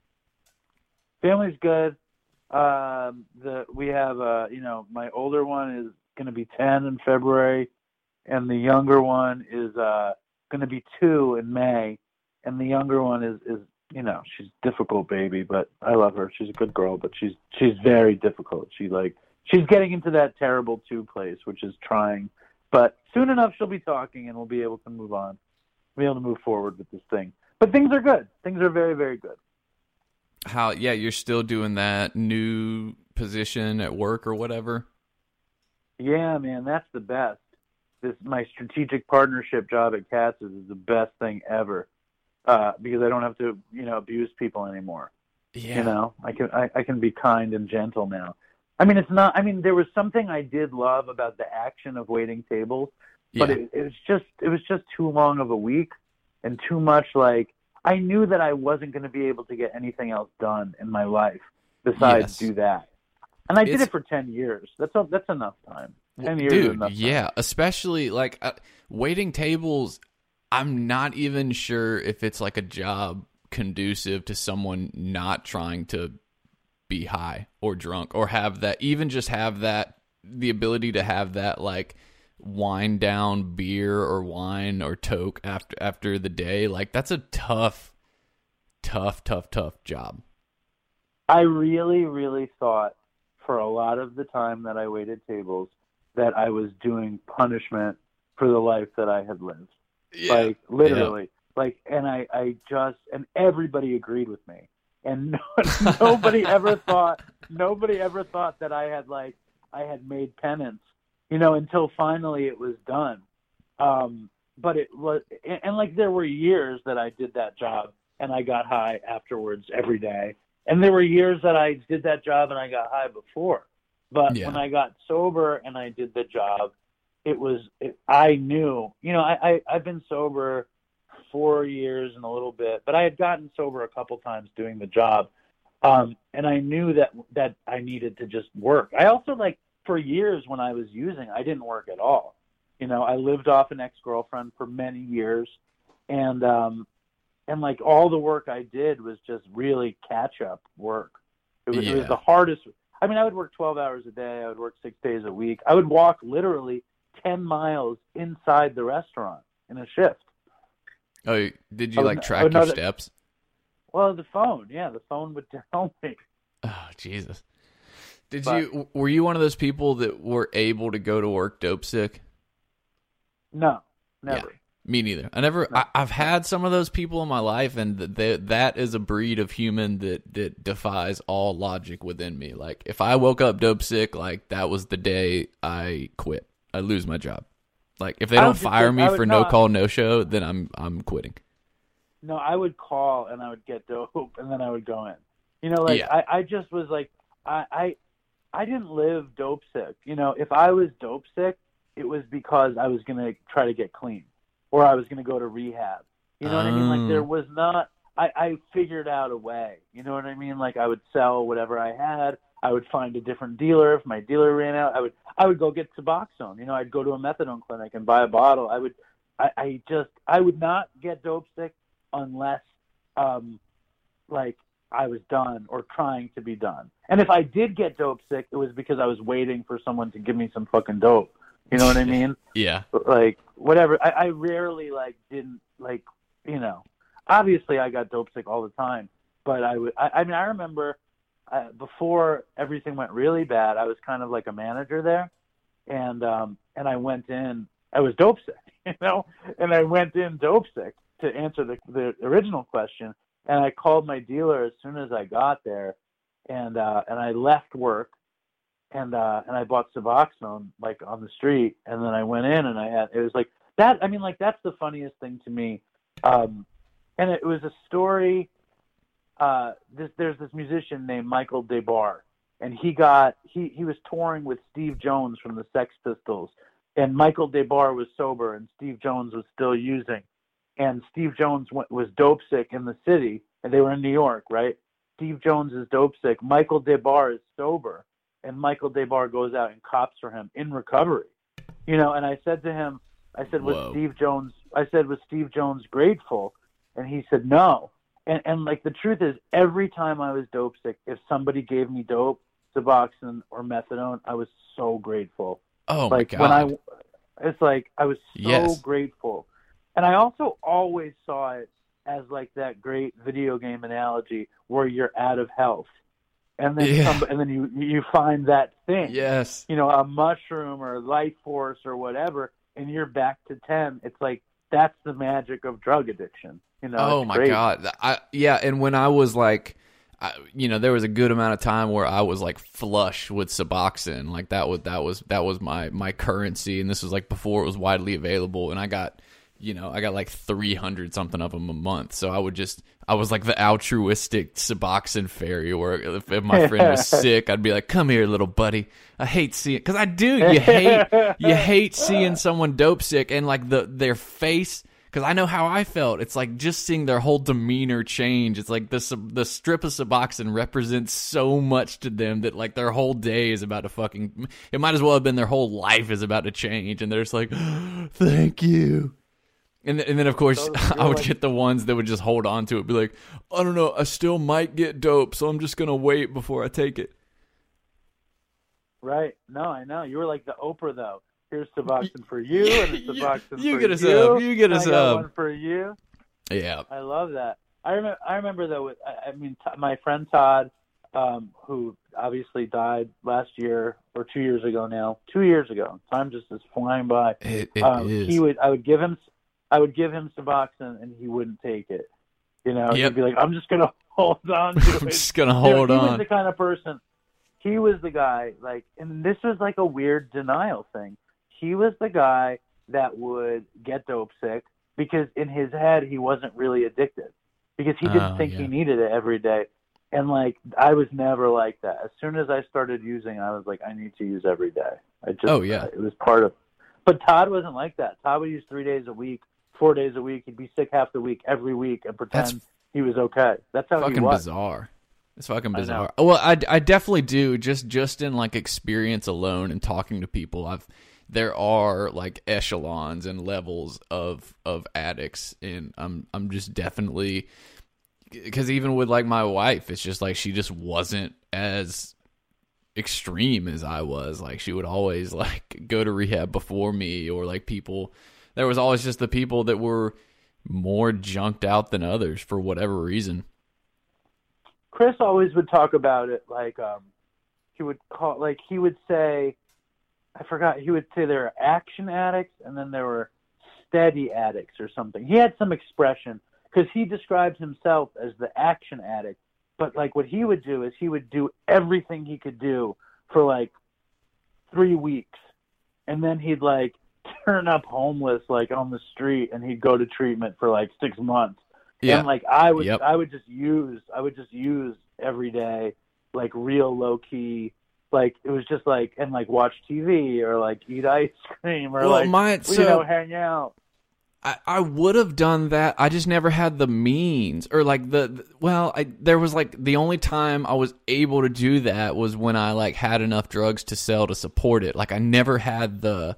Family's good. Um, the we have uh, you know, my older one is going to be ten in February, and the younger one is uh going to be two in May, and the younger one is is you know she's difficult baby, but I love her. She's a good girl, but she's she's very difficult. She like she's getting into that terrible two place, which is trying. But soon enough, she'll be talking, and we'll be able to move on, we'll be able to move forward with this thing. But things are good. Things are very very good. How? Yeah. You're still doing that new position at work or whatever. Yeah, man, that's the best. This my strategic partnership job at Katz is the best thing ever. Uh, because I don't have to, you know, abuse people anymore. Yeah. You know, I can I, I can be kind and gentle now. I mean, it's not. I mean, there was something I did love about the action of waiting tables, but yeah. it, it was just it was just too long of a week and too much. Like I knew that I wasn't going to be able to get anything else done in my life besides Yes. do that. And I did it for ten years. That's a, that's enough time. Ten years, is dude enough time. yeah especially like uh, waiting tables i'm not even sure if it's like a job conducive to someone not trying to be high or drunk or have that even just have that the ability to have that like wind down beer or wine or toke after after the day like that's a tough tough tough tough job I really, really thought for a lot of the time that I waited tables that I was doing punishment for the life that I had lived. Yeah. Like literally. Like and I, I just and everybody agreed with me. And no, nobody ever thought nobody ever thought that I had like I had made penance, you know, until finally it was done. Um but it was and, and like there were years that I did that job and I got high afterwards every day. And there were years that I did that job and I got high before. But Yeah. when I got sober and I did the job, it was it, I knew, you know, I, I I've been sober four years and a little bit, but I had gotten sober a couple times doing the job, um, and I knew that that I needed to just work. I also like for years when I was using, I didn't work at all. You know, I lived off an ex girlfriend for many years, and um, and like all the work I did was just really catch up work. It was, it was the hardest. I mean, I would work 12 hours a day. I would work six days a week. I would walk literally 10 miles inside the restaurant in a shift. Oh, did you Oh, like track your that- steps? Well, the phone, yeah, the phone would tell me. Oh, Jesus. Did But- you were you one of those people that were able to go to work dope sick? No, never. Me neither. I never. I, I've had some of those people in my life, and th- they, that is a breed of human that that defies all logic within me. Like if I woke up dope sick, like that was the day I quit. I lose my job. Like if they don't fire me for no call no show, then I'm I'm quitting. No, I would call and I would get dope and then I would go in. You know, like Yeah. I, I just was like I, I I didn't live dope sick. You know, if I was dope sick, it was because I was gonna try to get clean. Or I was gonna go to rehab. You know what I mean? Oh. Like there was not I, I figured out a way. You know what I mean? Like I would sell whatever I had. I would find a different dealer. If my dealer ran out, I would I would go get Suboxone. You know, I'd go to a methadone clinic and buy a bottle. I would I, I just I would not get dope sick unless um like I was done or trying to be done. And if I did get dope sick, it was because I was waiting for someone to give me some fucking dope. You know what I mean? Yeah. like whatever. I, I rarely like didn't like you know. Obviously, I got dope sick all the time, but I would. I, I mean, I remember uh, before everything went really bad. I was kind of like a manager there, and um and I went in. I was dope sick, you know, and I went in dope sick to answer the the original question. And I called my dealer as soon as I got there, and uh and I left work and uh and I bought Suboxone like on the street and then I went in and I had it was like that I mean like that's the funniest thing to me. Um and it was a story uh this there's this musician named Michael Des Barres and he got he he was touring with Steve Jones from the Sex Pistols and Michael Des Barres was sober and Steve Jones was still using and Steve Jones went, was dope sick in the city and they were in New York right Steve Jones is dope sick Michael Des Barres is sober and Michael Des Barres goes out and cops for him in recovery. You know, and I said to him, I said, was Whoa. Steve Jones? I said, was Steve Jones grateful? And he said, no. And and like the truth is, every time I was dope sick, if somebody gave me dope, Suboxone or methadone, I was so grateful. Oh like my when god. I, it's like I was so Yes. grateful, and I also always saw it as like that great video game analogy where you're out of health, and then Yeah. some, and then you you find that thing, yes. you know, a mushroom or life force or whatever, and you're back to ten. It's like that's the magic of drug addiction. You know? Oh my great. god! I yeah, and when I was like, I, you know, there was a good amount of time where I was like flush with Suboxone. Like that was that was that was my my currency, and this was like before it was widely available, and I got. You know, I got like three hundred something of them a month, so I would just, I was like the altruistic Suboxone fairy. Where if, if my friend was sick, I'd be like, "Come here, little buddy. I hate seeing because I do. You hate, you hate seeing someone dope sick and like the their face because I know how I felt. It's like just seeing their whole demeanor change. It's like the the strip of Suboxone represents so much to them that like their whole day is about to fucking. It might as well have been their whole life is about to change, and they're just like, "Thank you." And then, and then of course So I would like- get the ones that would just hold on to it, be like, I don't know, I still might get dope, so I'm just gonna wait before I take it. Right? No, I know. You were like the Oprah though. Here's Suboxone for you, and it's You- Suboxone you for get a you. sub, you get a and I got sub. one for you. Yeah, I love that. I remember. I remember though. With, I I mean, t- my friend Todd, um, who obviously died last year or two years ago now. Two years ago. Time just is flying by. It, it um, is. he would I would give him I would give him Suboxone and he wouldn't take it. You know, Yep. he'd be like, I'm just gonna hold on to I'm it. just gonna You know, hold he was on. the kind of person. He was the guy like, and this was like a weird denial thing. He was the guy that would get dope sick because in his head he wasn't really addicted because he didn't Oh, think yeah. he needed it every day. And like I was never like that. As soon as I started using, I was like, I need to use every day. I just, Oh, yeah. it was part of. But Todd wasn't like that. Todd would use three days a week, four days a week. He'd be sick half the week, every week, and pretend That's he was okay. That's how he fucking was. bizarre. It's fucking I bizarre. Well, I, I definitely do. Just just in like experience alone and talking to people, I've there are like echelons and levels of of addicts, and I'm I'm just definitely because even with like my wife, it's just like she just wasn't as extreme as I was. Like she would always like go to rehab before me, or like people. There was always just the people that were more junked out than others for whatever reason. Chris always would talk about it like um he would call like he would say I forgot he would say there are action addicts and then there were steady addicts or something. He had some expression because he described himself as the action addict, but like what he would do is he would do everything he could do for like 3 weeks and then he'd like turn up homeless like on the street and he'd go to treatment for like 6 months Yeah. and like I would, Yep. I would just use, I would just use every day, like real low key, like it was just like and like watch TV or like eat ice cream or well, like my you so know hang out. I, I would have done that. I just never had the means or like the, the- well, I there was like the only time I was able to do that was when I like had enough drugs to sell to support it. Like I never had the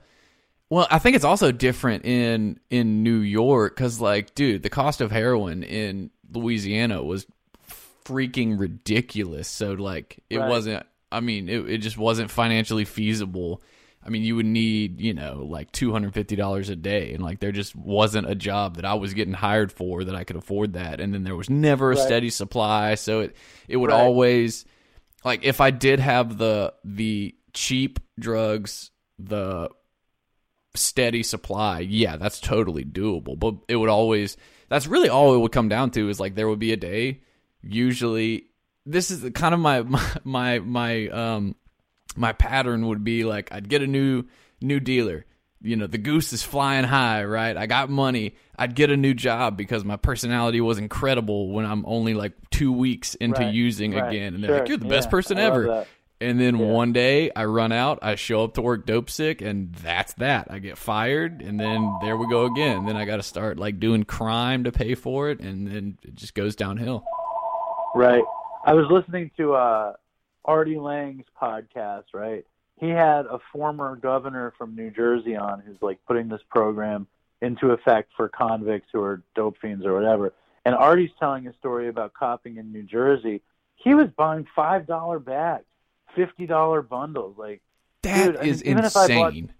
well, I think it's also different in in New York cuz like dude, the cost of heroin in Louisiana was freaking ridiculous. So like it Right. wasn't I mean, it it just wasn't financially feasible. I mean, you would need, you know, like $250 a day and like there just wasn't a job that I was getting hired for that I could afford that. And then there was never a Right. steady supply, so it it would Right. always like if I did have the the cheap drugs, the steady supply, yeah, that's totally doable. But it would always that's really all it would come down to is like there would be a day usually this is kind of my my my, um my pattern would be like I'd get a new new dealer. You know, the goose is flying high, right? I got money. I'd get a new job because my personality was incredible when I'm only like 2 weeks into Right, using right, again and they're sure, like you're the best yeah, person I ever. And then Yeah. one day I run out, I show up to work dope sick, and that's that. I get fired, and then there we go again. Then I got to start like doing crime to pay for it, and then it just goes downhill. Right. I was listening to uh Artie Lange's podcast, right? He had a former governor from New Jersey on who's like putting this program into effect for convicts who are dope fiends or whatever. And Artie's telling a story about copping in New Jersey. He was buying five dollar bags, fifty dollar bundles. Like That Dude, I mean, is even if I bought- insane.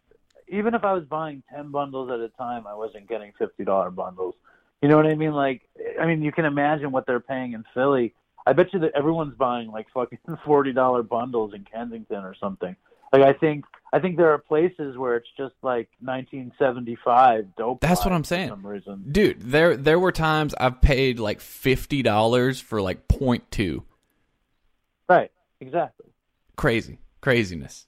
even if I was buying ten bundles at a time, I wasn't getting fifty dollar bundles. You know what I mean? Like, I mean, you can imagine what they're paying in Philly. I bet you that everyone's buying like fucking forty dollar bundles in Kensington or something. Like, I think I think there are places where it's just like 1975 dope. That's what I'm saying. For some reason, Dude, there there were times I've paid like fifty dollars for like point two. right? Exactly. Crazy. Craziness.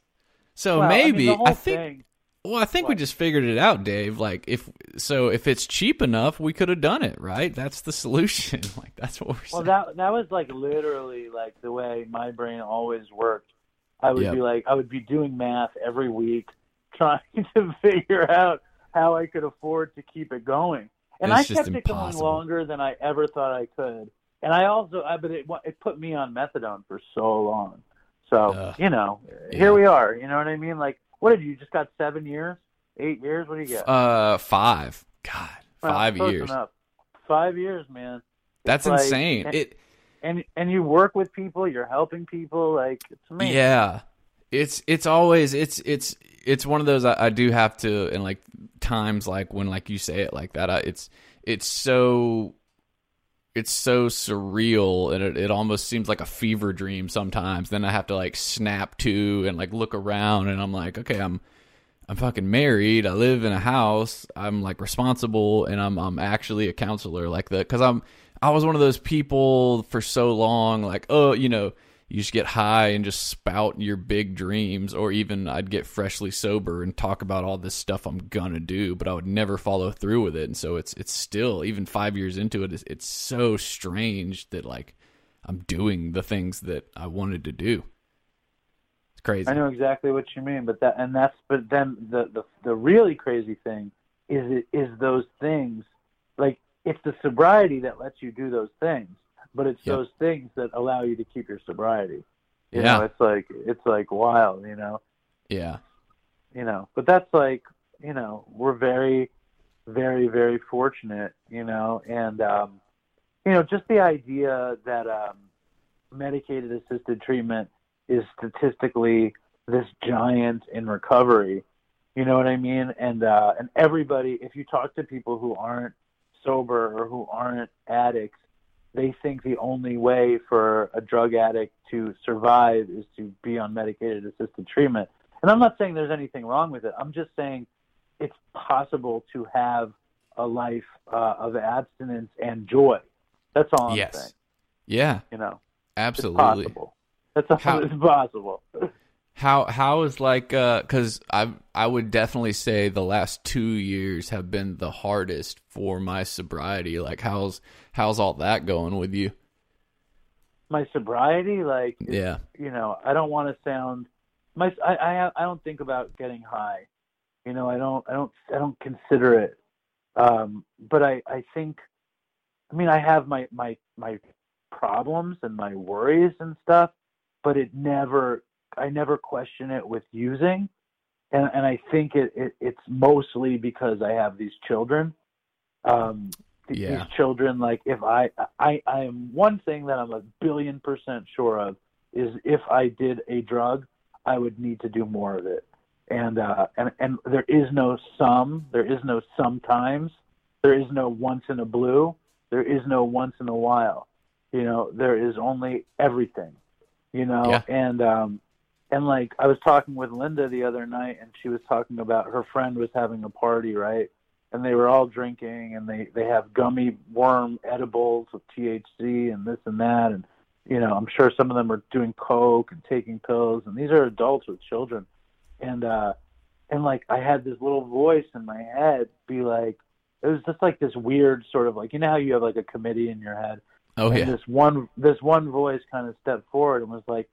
So Well, I mean, maybe I think thing- well, I think we just figured it out, Dave. Like if so if it's cheap enough, we could have done it, right? That's the solution. like that's what we're Well, saying. that that was like literally like the way my brain always worked. I would Yep. be like, I would be doing math every week, trying to figure out how I could afford to keep it going. And It's I kept it going longer than I ever thought I could. And I also, I but it it put me on methadone for so long. So Ugh. you know, Yeah. here we are. You know what I mean? Like, what did you just got seven years, eight years? What do you get? Uh, five. God, five years. enough. Five years, man. That's like- insane. It. and and you work with people, you're helping people, like it's amazing. Yeah, it's it's always it's it's it's one of those I, I do have to and like times like when like you say it like that I, it's it's so it's so surreal and it, it almost seems like a fever dream sometimes. Then I have to like snap to and like look around and I'm like, okay, I'm I'm fucking married. I live in a house. I'm like responsible and I'm I'm actually a counselor like that cuz I'm I was one of those people for so long like, oh, you know, you just get high and just spout your big dreams or even I'd get freshly sober and talk about all this stuff I'm gonna do but I would never follow through with it. And so it's it's still even 5 years into it it's, it's so strange that like I'm doing the things that I wanted to do. It's crazy. I know exactly what you mean, but that and that's but then the the the really crazy thing is it is those things like it's the sobriety that lets you do those things, but it's Yep. those things that allow you to keep your sobriety. You Yeah. know, it's like it's like wild, you know. yeah You know, but that's like, you know, we're very very very fortunate, you know, and um you know, just the idea that um medicated assisted treatment is statistically this giant in recovery. You know what I mean? And uh, and everybody, if you talk to people who aren't sober or who aren't addicts, they think the only way for a drug addict to survive is to be on medicated assisted treatment. And I'm not saying there's anything wrong with it. I'm just saying it's possible to have a life uh, of abstinence and joy. That's all I'm yes saying. yeah You know, it's absolutely possible. That's all How- it's possible. How how is like uh cuz I I would definitely say the last 2 years have been the hardest for my sobriety like how's how's all that going with you My sobriety, like, yeah you know, I don't want to sound my I, I I don't think about getting high. You know, I don't I don't I don't consider it. Um, but I I think I mean I have my my my problems and my worries and stuff, but it never I never question it with using. And and I think it, it it's mostly because I have these children. Um th- Yeah. these children like if I I I am one thing that I'm a billion percent sure of is if I did a drug, I would need to do more of it. And uh, and and there is no some, there is no sometimes, there is no once in a blue, there is no once in a while. You know, there is only everything. You know, Yeah. and um, and like I was talking with Linda the other night, and she was talking about her friend was having a party, right? And they were all drinking, and they they have gummy worm edibles with THC and this and that, and you know, I'm sure some of them are doing coke and taking pills, and these are adults with children, and uh, and like I had this little voice in my head be like, it was just like this weird sort of like you know how you have like a committee in your head, oh and yeah. this one this one voice kind of stepped forward and was like,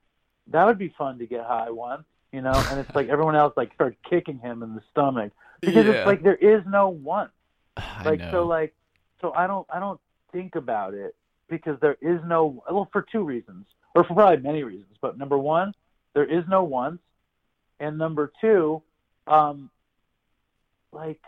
that would be fun to get high once, you know, and it's like everyone else like started kicking him in the stomach because Yeah. it's like there is no once I like know. so like so i don't i don't think about it because there is no well for two reasons or for probably many reasons but number one there is no once and number two um like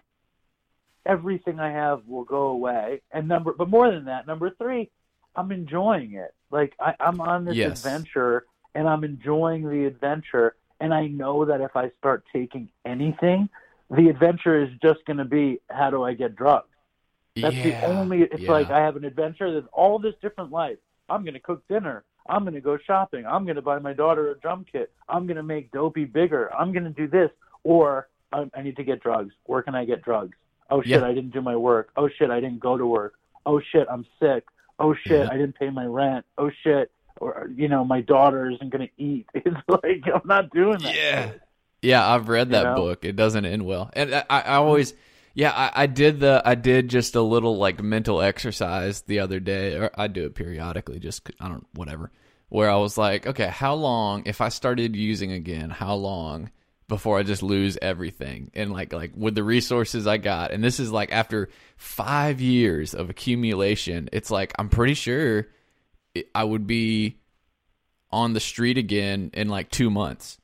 everything i have will go away and number but more than that number three i'm enjoying it like I, i'm on this Yes. adventure and i'm enjoying the adventure and i know that if i start taking anything the adventure is just going to be how do I get drugs? That's yeah. the only. It's yeah. like I have an adventure. There's all this different life. I'm going to cook dinner. I'm going to go shopping. I'm going to buy my daughter a drum kit. I'm going to make dopey bigger. I'm going to do this. Or I, I need to get drugs. Where can I get drugs? Oh shit, Yeah. I didn't do my work. Oh shit, I didn't go to work. Oh shit, I'm sick. Oh shit. I didn't pay my rent. Oh shit, or you know my daughter isn't going to eat. It's like I'm not doing that. Yeah. Yeah, I've read that know? book. It doesn't end well. And I, I always yeah, I, I did the I did just a little like mental exercise the other day, or I do it periodically, just I don't whatever. Where I was like, okay, how long if I started using again? How long before I just lose everything? And like like with the resources I got, and this is like after five years of accumulation, it's like I'm pretty sure it, I would be on the street again in like two months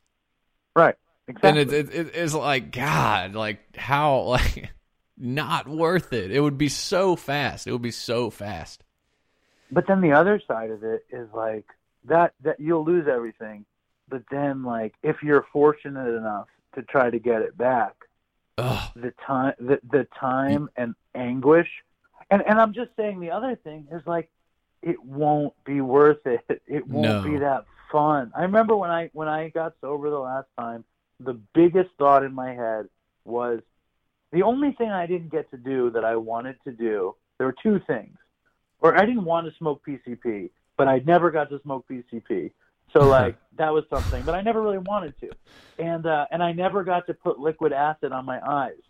Right. Exactly. and it, it, it, it's like god like how like not worth it it would be so fast it would be so fast But then the other side of it is like that that you'll lose everything. But then like if you're fortunate enough to try to get it back, Ugh. the time the, the time and anguish and and I'm just saying the other thing is like it won't be worth it. It won't No. be that fun. I remember when I when I got sober the last time, the biggest thought in my head was the only thing I didn't get to do that I wanted to do. There were two things, or I didn't want to smoke PCP, but I never got to smoke PCP. So like that was something, but I never really wanted to, and uh, and I never got to put liquid acid on my eyes.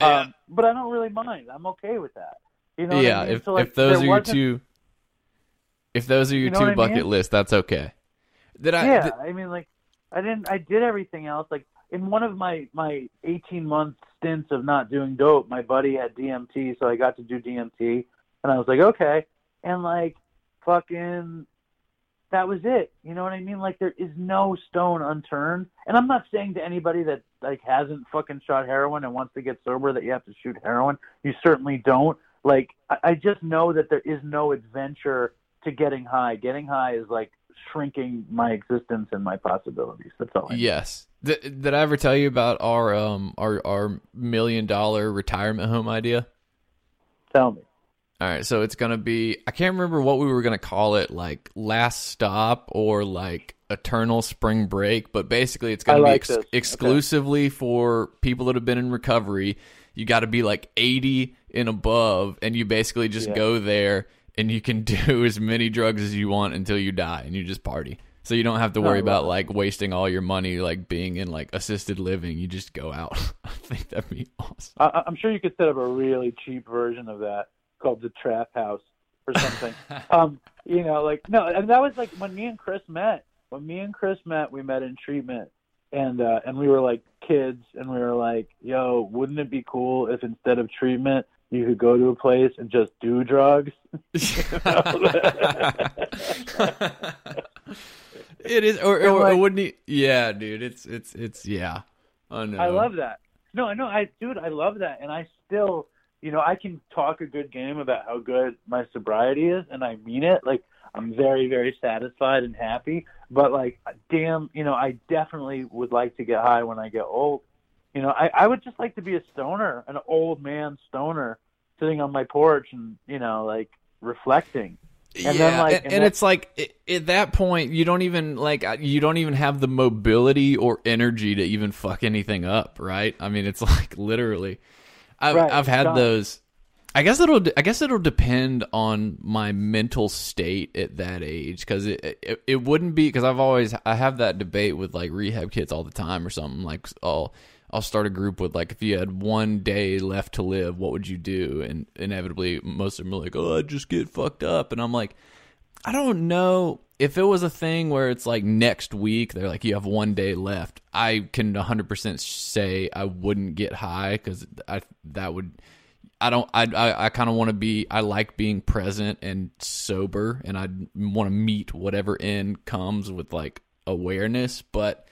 Yeah. Um, but I don't really mind. I'm okay with that. You know? what I yeah, mean? if So, like, if those are your two, if those are your You know two bucket mean? lists, that's okay. Did I? yeah, th- I mean, like, I didn't. I did everything else. Like in one of my my 18 month stints of not doing dope, my buddy had DMT, so I got to do DMT, and I was like, okay, and like, fucking, that was it. You know what I mean? Like, there is no stone unturned. And I'm not saying to anybody that like hasn't fucking shot heroin and wants to get sober that you have to shoot heroin. You certainly don't. Like, I, I just know that there is no adventure to getting high. Getting high is like shrinking my existence and my possibilities. That's all. I. Yes. Did, did I ever tell you about our um our our million dollar retirement home idea? Tell me. All right, so it's gonna be I can't remember what we were gonna call it, like last stop or like eternal spring break, but basically it's gonna I be ex- this. Okay. exclusively for people that have been in recovery. You got to be like 80 and above, and you basically just Yeah. go there and you can do as many drugs as you want until you die, and you just party. So you don't have to Oh, worry I about like wasting all your money like being in like assisted living. You just go out. I think that'd be awesome. I, I'm sure you could set up a really cheap version of that called the Trap House or something. um, you know, like no, and that was like when me and Chris met. When me and Chris met, we met in treatment, and uh, and we were like kids, and we were like, "Yo, wouldn't it be cool if instead of treatment, you could go to a place and just do drugs?" it is, or, And, or, or wouldn't he? Yeah, dude, it's it's it's yeah. I know. I love that. No, I know, I dude, I love that, and I still, you know, I can talk a good game about how good my sobriety is, and I mean it. Like, I'm very, very satisfied and happy. But like, damn, you know, I definitely would like to get high when I get old. You know, I, I would just like to be a stoner, an old man stoner, sitting on my porch and you know, like reflecting. yeah, And then, like, and, and and it's like at that point you don't even like you don't even have the mobility or energy to even fuck anything up, right? I mean, it's like literally. I've Right, I've had done. those. I guess it'll I guess it'll depend on my mental state at that age because it, it it wouldn't be because I've always I have that debate with like rehab kids all the time or something like I'll I'll start a group with like if you had one day left to live what would you do? And inevitably most of them are like oh I'd just get fucked up. And I'm like I don't know. If it was a thing where it's like next week they're like you have one day left. I can 100% say I wouldn't get high cuz I that would I don't I I, I kind of want to be I like being present and sober and I want to meet whatever end comes with like awareness, but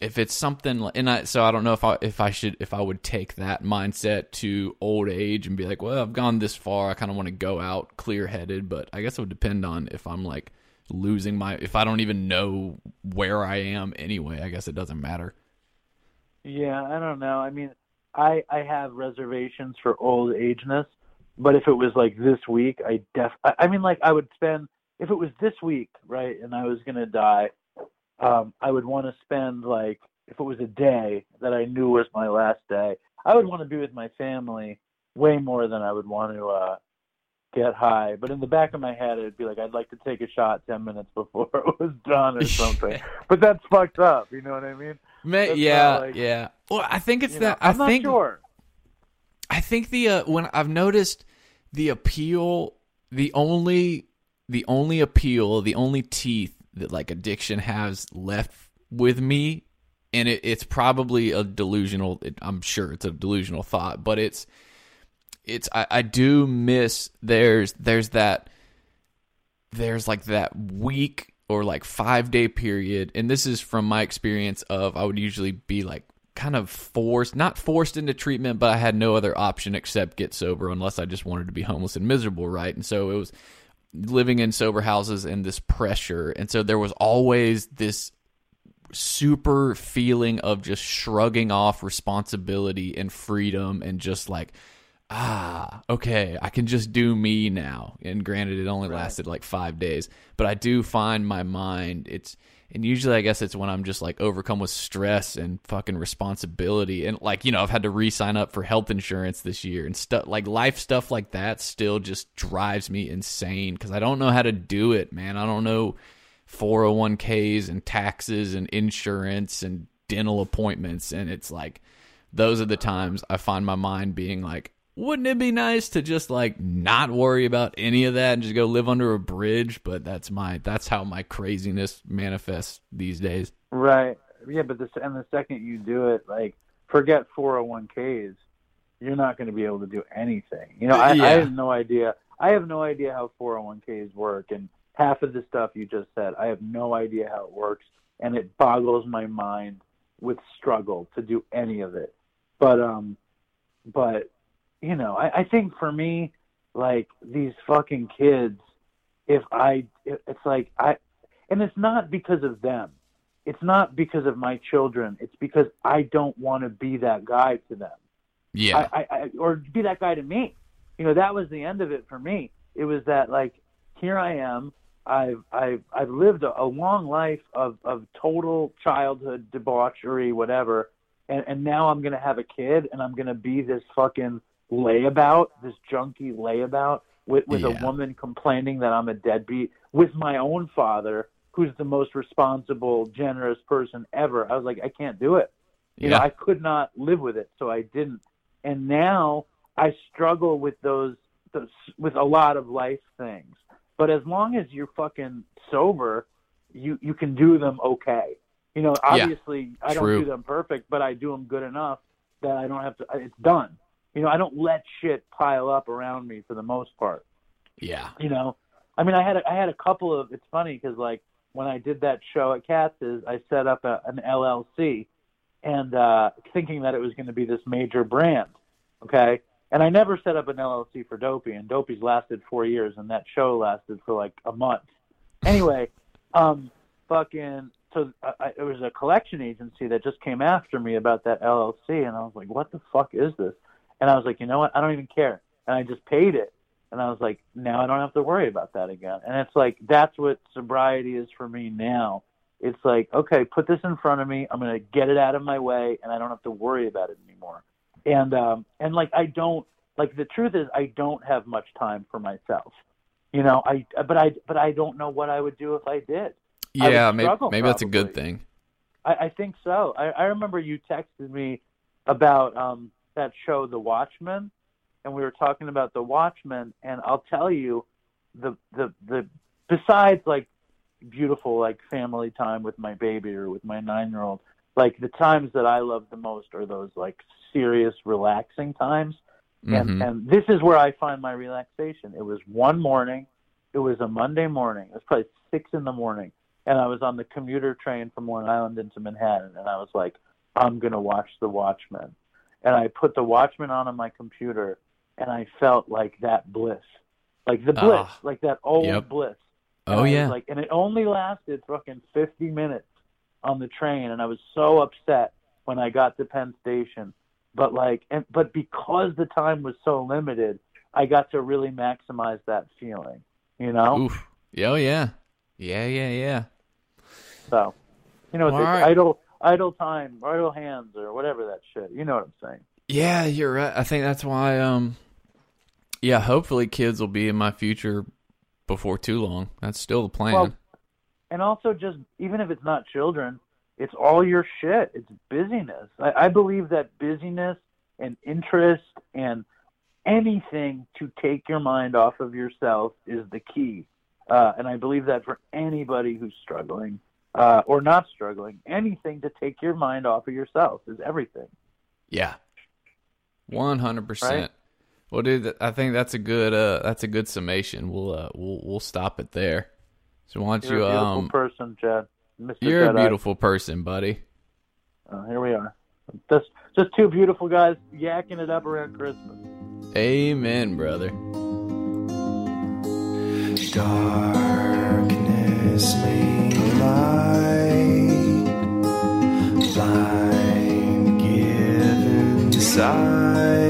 if it's something and I so I don't know if I if I should if I would take that mindset to old age and be like, well, I've gone this far, I kind of want to go out clear headed, but I guess it would depend on if I'm like losing my if I don't even know where I am anyway. I guess it doesn't matter. Yeah, I don't know. I mean, I I have reservations for old ageness, but if it was like this week, I def I, I mean like I would spend if it was this week, right, and I was gonna die, um, I would want to spend like if it was a day that I knew was my last day, I would want to be with my family way more than I would want to uh get high. But in the back of my head, it'd be like I'd like to take a shot ten minutes before it was done or something. but that's fucked up. You know what I mean? Yeah, like- yeah. Well, I think it's You know, that. I'm I think not sure. I think the uh, when I've noticed the appeal, the only the only appeal, the only teeth that like addiction has left with me, and it, it's probably a delusional. It, I'm sure it's a delusional thought, but it's it's I, I do miss there's there's that there's like that week or like five day period and this is from my experience of i would usually be like kind of forced not forced into treatment but i had no other option except get sober unless i just wanted to be homeless and miserable right and so it was living in sober houses and this pressure and so there was always this super feeling of just shrugging off responsibility and freedom and just like ah, okay, I can just do me now. And granted, it only lasted like five days, but I do find my mind. It's and usually I guess it's when I'm just like overcome with stress and fucking responsibility and like you know I've had to re-sign up for health insurance this year and stuff like life stuff like that still just drives me insane because I don't know how to do it, man. I don't know 401ks and taxes and insurance and dental appointments and it's like those are the times I find my mind being like wouldn't it be nice to just like not worry about any of that and just go live under a bridge but that's my that's how my craziness manifests these days Right. Yeah, but the and the second you do it, like forget 401ks, you're not going to be able to do anything. You know, I, Yeah. I have no idea. I have no idea how 401ks work, and half of the stuff you just said, I have no idea how it works, and it boggles my mind with struggle to do any of it. But um, but you know, I, I think for me, like these fucking kids, if I, it's like I, and it's not because of them it's not because of my children. It's because I don't want to be that guy to them. yeah I, I, I, or be that guy to me. You know, that was the end of it for me. It was that like, here I am. I've I've I've lived a, a long life of of total childhood debauchery, whatever, and and now I'm gonna have a kid, and I'm gonna be this fucking layabout, this junkie layabout with with Yeah. a woman complaining that I'm a deadbeat with my own father, who's the most responsible, generous person ever. I was like, I can't do it. You know, I could not live with it, so I didn't. And now I struggle with those, those with a lot of life things. But as long as you're fucking sober, you you can do them okay. You know, obviously I don't do them perfect, but I do them good enough that I don't have to. It's done. You know, I don't let shit pile up around me for the most part. Yeah. You know i mean i had a, i had a couple of it's funny because like when i did that show at katz's i set up a, an llc and uh thinking that it was going to be this major brand okay? And i never set up an llc for dopey and dopey's lasted four years and that show lasted for like a month. Anyway um fucking so I, I, it was a collection agency that just came after me about that llc and i was like what the fuck is this and i was like you know what i don't even care and i just paid it and I was like, now I don't have to worry about that again. And it's like that's what sobriety is for me now. It's like, okay, put this in front of me. I'm gonna get it out of my way, and I don't have to worry about it anymore. And um, and like I don't like the truth is I don't have much time for myself. You know, I but I but I don't know what I would do if I did. I yeah maybe struggle maybe that's a good thing I, I think so. I, I remember you texted me about um, that show, The Watchmen, and we were talking about The Watchmen. And I'll tell you, the the the besides like beautiful like family time with my baby or with my nine year old, like the times that I love the most are those like serious, relaxing times. And Mhm. and this is where I find my relaxation. It was one morning. It was a Monday morning. It was probably six in the morning, and I was on the commuter train from Long Island into Manhattan, and I was like, I'm gonna watch The Watchmen, and I put The Watchmen on on my computer, and I felt like that bliss, like the bliss, Ah. like that old Yep. bliss. And oh I was yeah like, and it only lasted fucking 50 minutes on the train, and I was so upset when I got to Penn Station. But like, and but because the time was so limited, I got to really maximize that feeling. You know, oof oh yeah yeah yeah yeah so you know, the right. idle idle time, idle hands, or whatever that shit. You know what I'm saying? Yeah, you're right. I think that's why. Um, yeah, hopefully kids will be in my future before too long. That's still the plan. Well, and also just even if it's not children, it's all your shit. It's busyness. I, I believe that busyness and interest and anything to take your mind off of yourself is the key. Uh, and I believe that for anybody who's struggling uh, or not struggling, anything to take your mind off of yourself is everything. yeah, one hundred percent. Well, dude, I think that's a good. Uh, that's a good summation. We'll uh, we'll we'll stop it there. So why don't You're you? a beautiful Um, person, Jed. Mr. you're a beautiful person, buddy. Uh, here we are. Just, just two beautiful guys yakking it up around Christmas. Amen, brother. Darkness made light, blind